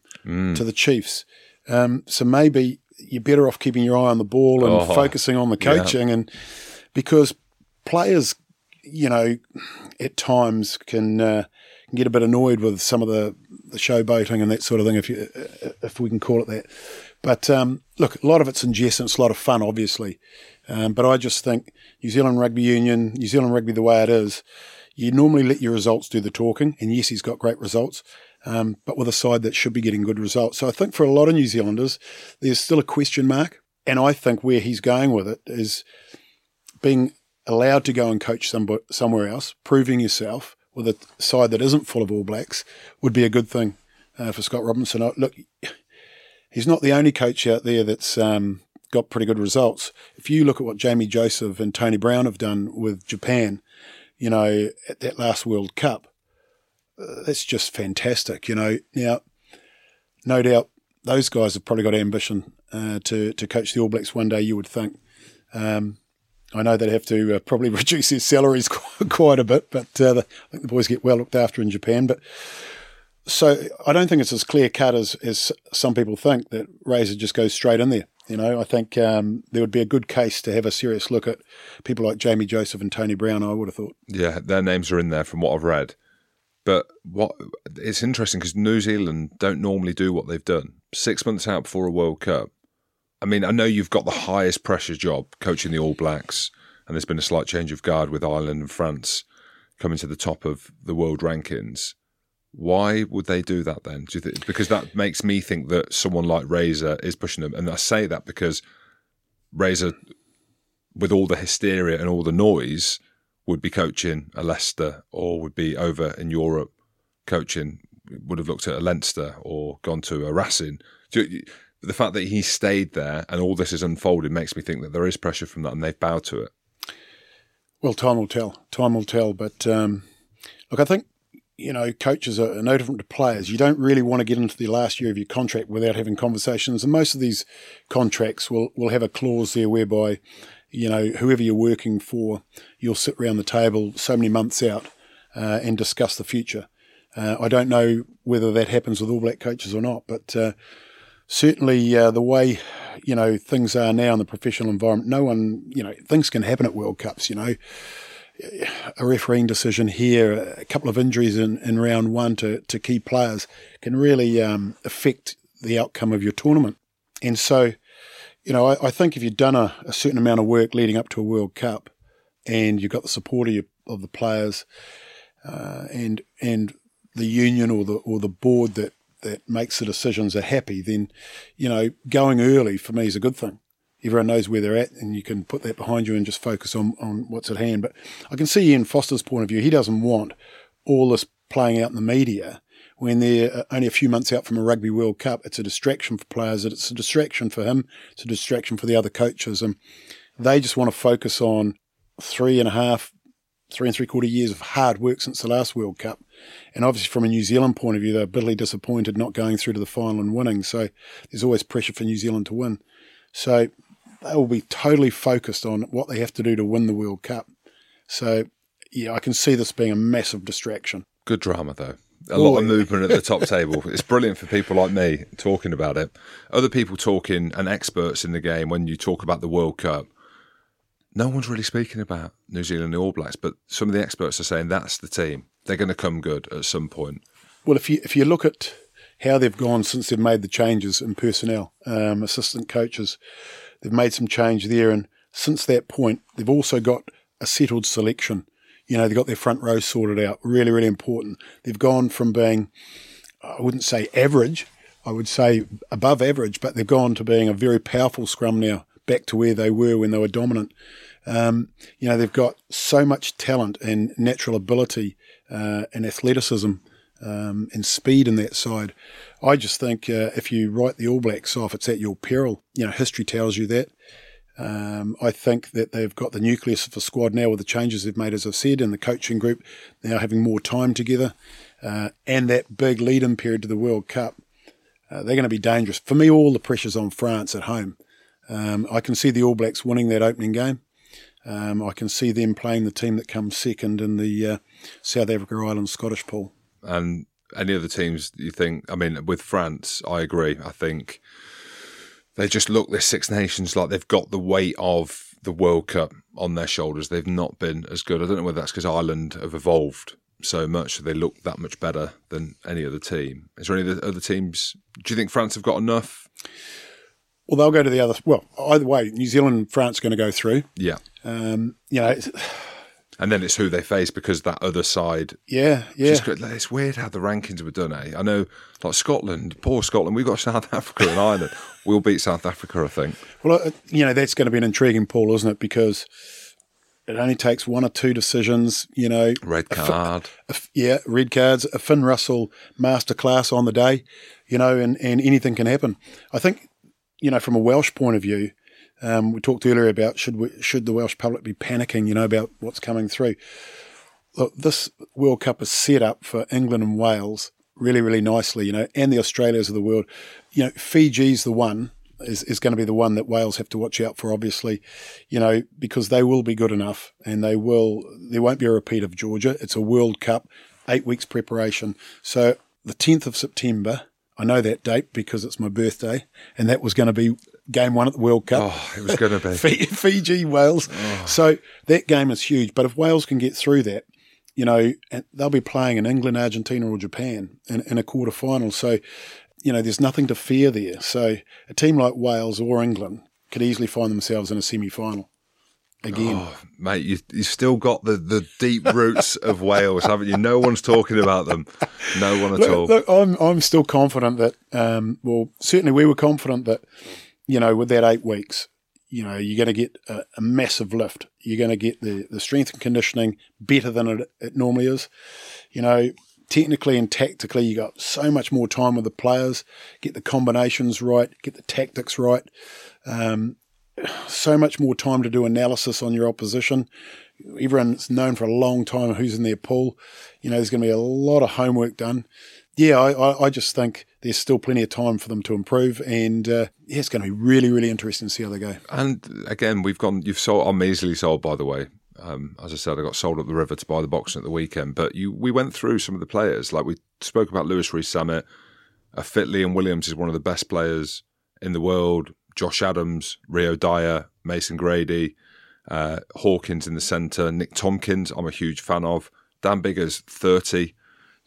to the Chiefs. Um, so maybe you're better off keeping your eye on the ball and Oh, focusing on the coaching, and because players, you know, at times can uh, can get a bit annoyed with some of the, the showboating and that sort of thing, if you if we can call it that. But um, look, a lot of it's in jest and it's a lot of fun, obviously. Um, but I just think New Zealand Rugby Union, New Zealand Rugby the way it is, you normally let your results do the talking. And yes, he's got great results, um, but with a side that should be getting good results. So I think for a lot of New Zealanders, there's still a question mark. And I think where he's going with it is being allowed to go and coach somebody, somewhere else, proving yourself with a side that isn't full of All Blacks would be a good thing uh, for Scott Robinson. I, look, he's not the only coach out there that's um, got pretty good results. If you look at what Jamie Joseph and Tony Brown have done with Japan, you know, at that last World Cup, uh, that's just fantastic. You know, now, no doubt those guys have probably got ambition uh, to to coach the All Blacks one day. You would think. Um, I know they'd have to uh, probably reduce their salaries quite, a bit, but uh, the, I think the boys get well looked after in Japan. But so I don't think it's as clear cut as, as some people think that Razor just goes straight in there. You know, I think um, there would be a good case to have a serious look at people like Jamie Joseph and Tony Brown. I would have thought. Yeah, their names are in there from what I've read. But what it's interesting because New Zealand don't normally do what they've done. Six months out before a World Cup. I mean, I know you've got the highest pressure job coaching the All Blacks, and there's been a slight change of guard with Ireland and France coming to the top of the world rankings. Why would they do that then? Do you think, because that makes me think that someone like Razor is pushing them, and I say that because Razor, with all the hysteria and all the noise, would be coaching a Leicester or would be over in Europe coaching, would have looked at a Leinster or gone to a Racing. The fact that he stayed there and all this is unfolded makes me think that there is pressure from that and they've bowed to it. Well, time will tell. Time will tell. But um, look, I think you know coaches are no different to players. You don't really want to get into the last year of your contract without having conversations, and most of these contracts will will have a clause there whereby you know whoever you're working for, you'll sit around the table so many months out uh, and discuss the future. Uh, I don't know whether that happens with All Black coaches or not, but uh, certainly uh, the way you know things are now in the professional environment, no one you know things can happen at World Cups. You know, a refereeing decision here, a couple of injuries in, in round one to, to key players can really um, affect the outcome of your tournament. And so, you know, I, I think if you've done a, a, certain amount of work leading up to a World Cup, and you've got the support of, your, of the players, uh, and and the union or the or the board that that makes the decisions are happy, then, you know, going early for me is a good thing. Everyone knows where they're at and you can put that behind you and just focus on, on what's at hand. But I can see Ian Foster's point of view. He doesn't want all this playing out in the media when they're uh, only a few months out from a Rugby World Cup. It's a distraction for players. It's a distraction for him. It's a distraction for the other coaches. And they just want to focus on three and a half, three and three quarter years of hard work since the last World Cup and obviously, from a New Zealand point of view, they're bitterly disappointed not going through to the final and winning. So there's always pressure for New Zealand to win. So they will be totally focused on what they have to do to win the World Cup. So, yeah, I can see this being a massive distraction. Good drama, though. A lot of movement at the top table. It's brilliant for people like me talking about it. Other people talking and experts in the game, when you talk about the World Cup, no one's really speaking about New Zealand and the All Blacks, but some of the experts are saying that's the team they're going to come good at some point. Well, if you if you look at how they've gone since they've made the changes in personnel, um, assistant coaches, they've made some change there, and since that point, they've also got a settled selection. You know, they've got their front row sorted out. Really, really important. They've gone from being, I wouldn't say average, I would say above average, but they've gone to being a very powerful scrum now, back to where they were when they were dominant. Um, you know, they've got so much talent and natural ability uh, and athleticism um, and speed in that side. I just think uh, if you write the All Blacks off, it's at your peril. You know, history tells you that. Um, I think that they've got the nucleus of the squad now with the changes they've made, as I've said, and the coaching group now having more time together, uh, and that big lead-in period to the World Cup. Uh, they're going to be dangerous. For me, all the pressure's on France at home. Um, I can see the All Blacks winning that opening game. Um, I can see them playing the team that comes second in the uh, South Africa Ireland Scottish pool. And any other teams you think? I mean, with France, I agree. I think they just look this Six Nations like they've got the weight of the World Cup on their shoulders. They've not been as good. I don't know whether that's because Ireland have evolved so much, so they look that much better than any other team. Is there any other teams? Do you think France have got enough? Well, they'll go to the other. Well, either way, New Zealand and France are going to go through. Yeah. Um, you know. And then it's who they face because that other side. Yeah, yeah. it's weird how the rankings were done. Eh? I know, like Scotland, poor Scotland. We've got South Africa and Ireland. We'll beat South Africa, I think. Well, uh, you know that's going to be an intriguing pool, isn't it? Because it only takes one or two decisions. You know, red card. A, a, yeah, red cards. A Finn Russell masterclass on the day. You know, and and anything can happen. I think you know, from a Welsh point of view, um, we talked earlier about should we, should the Welsh public be panicking, you know, about what's coming through. Look, this World Cup is set up for England and Wales really, really nicely, you know, and the Australias of the world. You know, Fiji's the one is, is going to be the one that Wales have to watch out for, obviously, you know, because they will be good enough and they will, there won't be a repeat of Georgia. It's a World Cup, eight weeks preparation. So the 10th of September, I know that date because it's my birthday, and that was going to be game one at the World Cup. Oh, it was going to be Fiji, Wales. Oh. So that game is huge. But if Wales can get through that, you know, they'll be playing in England, Argentina, or Japan in, in a quarter final. So, you know, there's nothing to fear there. So a team like Wales or England could easily find themselves in a semi final. again. Oh, mate, you you still got the, the deep roots of Wales, haven't you? No one's talking about them. No one at look, all. look, I'm I'm still confident that um, well certainly we were confident that you know with that eight weeks you know you're going to get a, a massive lift. You're going to get the the strength and conditioning better than it, it normally is. You know. Technically and tactically, you got so much more time with the players. Get the combinations right, get the tactics right. Um, so much more time to do analysis on your opposition. Everyone's known for a long time who's in their pool. You know, there's going to be a lot of homework done. Yeah, I, I, I just think there's still plenty of time for them to improve, and uh, yeah, it's going to be really, really interesting to see how they go. And again, we've gone. You've sold. I'm easily sold, by the way. Um, as I said, I got sold up the river to buy the boxing at the weekend. But you, we went through some of the players. Like we spoke about Louis Rees-Zammit. A fit Liam Williams is one of the best players in the world. Josh Adams, Rio Dyer, Mason Grady, uh, Hawkins in the centre, Nick Tompkins, I'm a huge fan of. Dan Biggar's 30.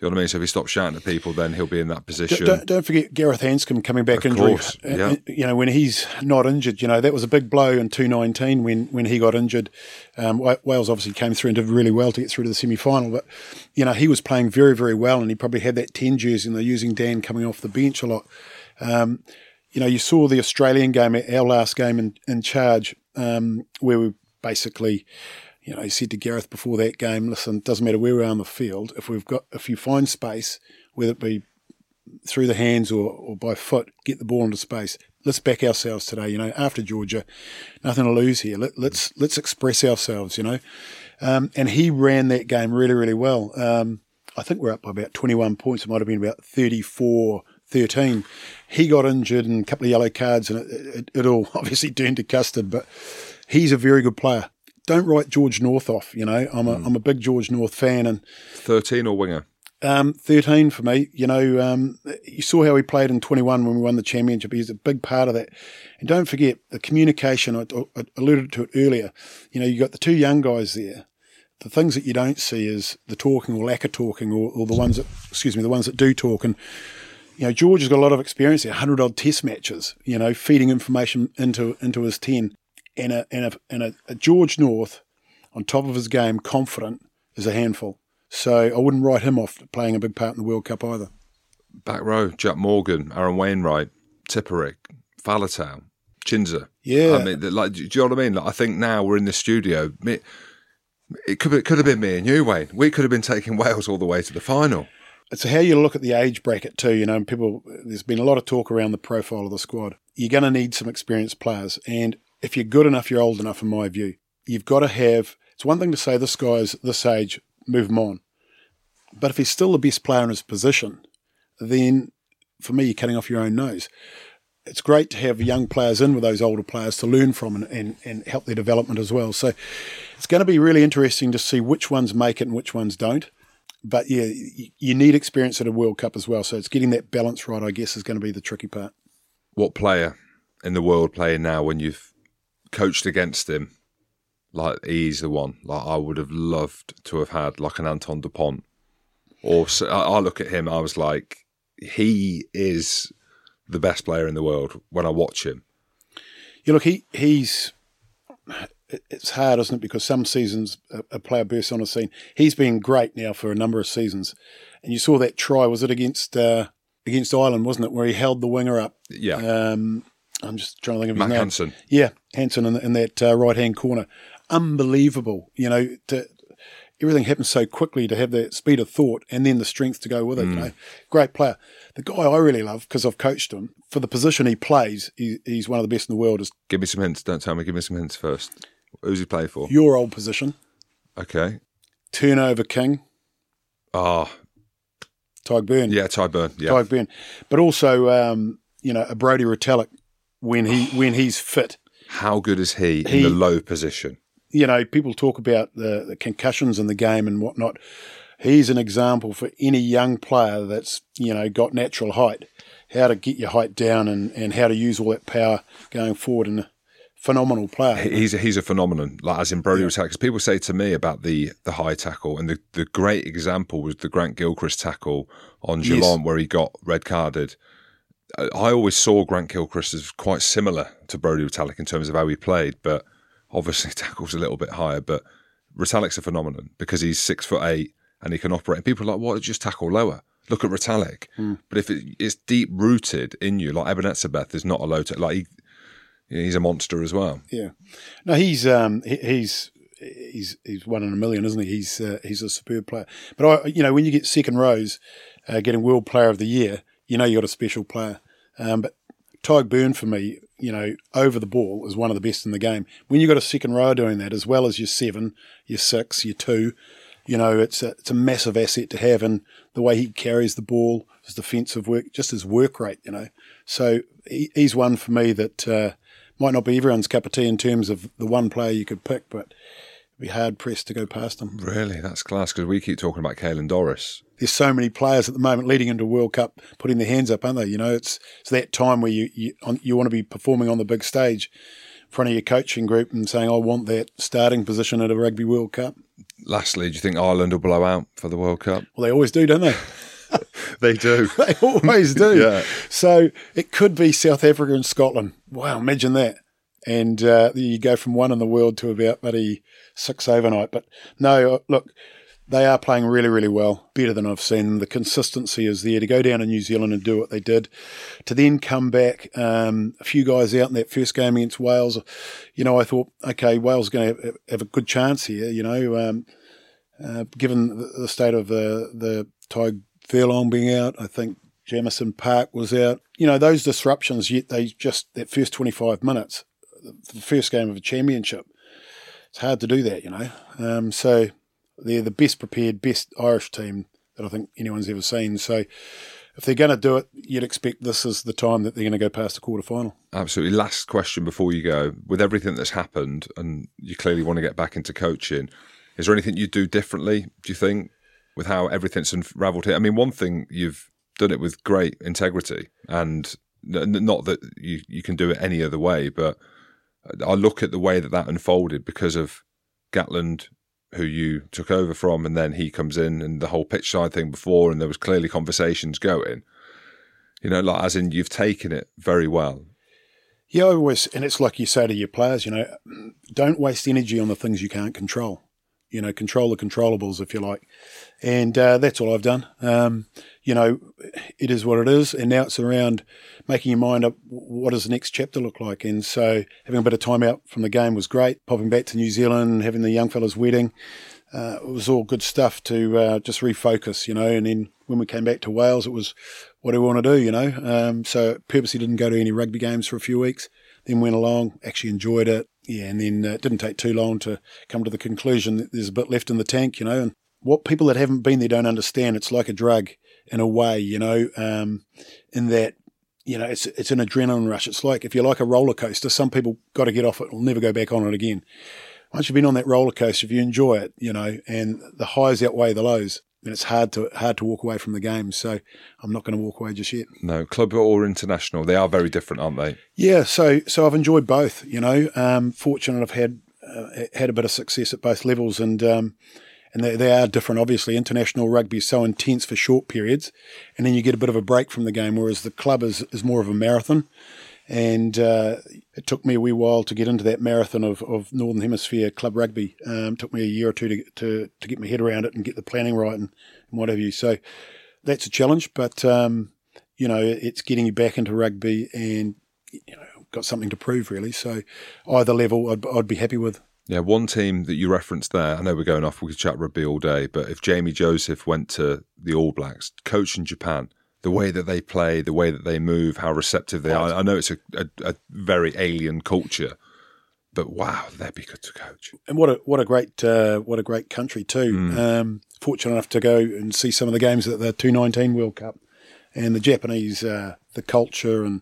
You know what I mean? So if he stops shouting at people, then he'll be in that position. Don't, don't forget Gareth Anscombe coming back Of injured. course, yeah. You know, when he's not injured, you know, that was a big blow in 2019 when, when he got injured. Um, Wales obviously came through and did really well to get through to the semi final, but, you know, he was playing very, very well and he probably had that 10 jersey and they're using Dan coming off the bench a lot. Um, you know, you saw the Australian game, our last game in, in charge, um, where we basically, you know, he said to Gareth before that game, listen, it doesn't matter where we are on the field, if we've got, if you find space, whether it be through the hands or, or by foot, get the ball into space. Let's back ourselves today. You know, after Georgia, nothing to lose here. Let, let's let's express ourselves. You know, um, and he ran that game really really well. Um, I think we're up by about 21 points. It might have been about 34 13. He got injured and a couple of yellow cards, and it, it, it all obviously turned to custard. But he's a very good player. Don't write George North off. You know, I'm a am a big George North fan, and 13 or winger? um, 13 for me. You know, um, you saw how he played in 21 when we won the championship. He's a big part of that. And don't forget the communication. I, I alluded to it earlier. You know, you got the two young guys there. The things that you don't see is the talking or lack of talking, or, or the ones that, excuse me, the ones that do talk. And you know, George has got a lot of experience there, 100 odd test matches, you know, feeding information into into his 10. And a, and a, and a, a George North on top of his game, confident, is a handful. So I wouldn't write him off playing a big part in the World Cup either. Back row, Jack Morgan, Aaron Wainwright, Tipuric, Faletau, Chinza. Yeah. I mean, like, do you know what I mean? Like, I think now we're in the studio. Me, it could it could have been me and you, Wayne. We could have been taking Wales all the way to the final. It's how you look at the age bracket too. You know, people. There's been a lot of talk around the profile of the squad. You're going to need some experienced players, and if you're good enough, you're old enough. In my view, you've got to have. It's one thing to say this guy's this age, move him on, but if he's still the best player in his position, then for me, you're cutting off your own nose. It's great to have young players in with those older players to learn from and, and, and help their development as well. So it's going to be really interesting to see which ones make it and which ones don't. But yeah, you, need experience at a World Cup as well. So it's getting that balance right, I guess, is going to be the tricky part. What player in the world playing now when you've coached against him? Like he's the one. Like I would have loved to have had like an Antoine Dupont. Or so, I, I look at him, I was like, he is the best player in the world when I watch him. You look, he he's. It's hard, isn't it? Because some seasons a, player bursts on the scene. He's been great now for a number of seasons, and you saw that try. Was it against uh, against Ireland? Wasn't it where he held the winger up? Yeah. Um, I'm just trying to think of his Mack name. Hansen. Yeah, Hansen in, in that uh, right hand corner. Unbelievable. You know, to, everything happens so quickly to have that speed of thought and then the strength to go with it. You know, great player. The guy I really love because I've coached him for the position he plays. He, he's one of the best in the world. Is Give me some hints. Don't tell me. Give me some hints first. Who's he play for? your old position, Okay. turnover king, Ah, Tadhg Beirne. yeah, Tadhg Beirne. Yeah. Tadhg Beirne, but also um, you know a Brodie Retallick when he when he's fit. How good is he, in the low position? you know, people talk about the, the concussions in the game and whatnot. He's an example for any young player that's, you know, got natural height, how to get your height down and, and how to use all that power going forward. And a phenomenal player. He's a, he's a phenomenon. Like as in Brodie was because people say to me about the the high tackle, and the, the great example was the Grant Gilchrist tackle on Yes. Where he got red carded. I always saw Grant Gilchrist as quite similar to Brodie Retallick in terms of how he played, but obviously tackles a little bit higher, but Retallick's a phenomenon because he's six foot eight and he can operate. And people are like, what? Just tackle lower. Look at Retallick. But if it, it's deep rooted in you, like Eben Etzebeth is not a low, t- like he, he's a monster as well. Yeah. No, he's um he, he's he's he's one in a million, isn't he? He's uh, he's a superb player. But I, you know, when you get second rows, uh, getting World Player of the Year, you know you got a special player. Um, but Tadhg Beirne for me, you know, over the ball is one of the best in the game. When you've got a second row doing that, as well as your seven, your six, your two, you know, it's a it's a massive asset to have, and the way he carries the ball, his defensive work, just his work rate, you know. So he, he's one for me that uh, might not be everyone's cup of tea in terms of the one player you could pick, but be hard pressed to go past them. Really, that's class because we keep talking about Caelan Doris. There's so many players at the moment leading into World Cup putting their hands up, aren't they? You know, it's it's that time where you you, on, you want to be performing on the big stage in front of your coaching group and saying, "I want that starting position at a Rugby World Cup." Lastly, do you think Ireland will blow out for the World Cup? Well, they always do, don't they? They do. They always do. Yeah. So it could be South Africa and Scotland. Wow, imagine that. And uh, you go from one in the world to about bloody six overnight. But no, uh, look, they are playing really, really well, better than I've seen. The consistency is there to go down to New Zealand and do what they did, to then come back. Um, a few guys out in that first game against Wales. You know, I thought, okay, Wales going to have a good chance here. You know, um, uh, given the, state of the the Tadhg Furlong being out, I think Jamison Park was out. You know, those disruptions. Yet they just that first twenty five minutes, the first game of a championship. It's hard to do that, you know. Um, so they're the best prepared, best Irish team that I think anyone's ever seen. So if they're going to do it, you'd expect this is the time that they're going to go past the quarter final. Absolutely. Last question before you go. With everything that's happened, and you clearly want to get back into coaching, is there anything you'd do differently? Do you think with how everything's unravelled here? I mean, one thing you've done it with great integrity, and not that you you can do it any other way, but I look at the way that that unfolded because of Gatland, who you took over from, and then he comes in and the whole pitch side thing before, and there was clearly conversations going. You know, like as in you've taken it very well. Yeah, I always, and it's like you say to your players, you know, don't waste energy on the things you can't control. You know, control the controllables, if you like. And uh, that's all I've done. Um, you know, it is what it is. And now it's around making your mind up what does the next chapter look like. And so having a bit of time out from the game was great. Popping back to New Zealand, having the young fella's wedding, uh, it was all good stuff to uh, just refocus, you know. And then when we came back to Wales, it was what do we want to do, you know. Um, so purposely didn't go to any rugby games for a few weeks. Then went along, actually enjoyed it. Yeah, and then uh, it didn't take too long to come to the conclusion that there's a bit left in the tank, you know. And what people that haven't been there don't understand, it's like a drug in a way, you know, um, in that you know, it's it's an adrenaline rush. It's like if you like a roller coaster, some people got to get off it, will never go back on it again. Once you've been on that roller coaster, if you enjoy it, you know, and the highs outweigh the lows, then it's hard to hard to walk away from the game. So I'm not going to walk away just yet. No, club or international, they are very different, aren't they? Yeah, so so I've enjoyed both. You know, um, fortunate I've had uh, had a bit of success at both levels, and um, and they, they are different. Obviously, international rugby is so intense for short periods, and then you get a bit of a break from the game. Whereas the club is is more of a marathon, and uh, it took me a wee while to get into that marathon of, of Northern Hemisphere club rugby. Um, took me a year or two to, to to get my head around it and get the planning right and, and what have you. So that's a challenge, but um, you know it's getting you back into rugby and you know got something to prove really. So either level, I'd, I'd be happy with. Yeah, one team that you referenced there, I know we're going off, we could chat rugby all day, but if Jamie Joseph went to the All Blacks, coach in Japan, the way that they play, the way that they move, how receptive they are, I know it's a, a, a very alien culture, but wow, that'd be good to coach. and what a what a great uh, what a great country too. Um, fortunate enough to go and see some of the games at the two nineteen World Cup, and the Japanese, uh, the culture, and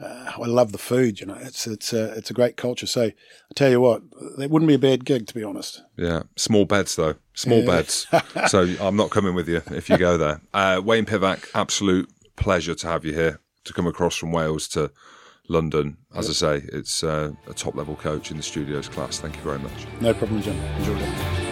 uh, I love the food. You know, it's it's a it's a great culture. So I tell you what, that wouldn't be a bad gig to be honest. Yeah, small beds though, small beds. so I'm not coming with you if you go there. Uh, Wayne Pivac, absolute pleasure to have you here to come across from Wales to London. As I say, it's uh, a top level coach in the studios class. Thank you very much. No problem, Jim. Enjoyed it.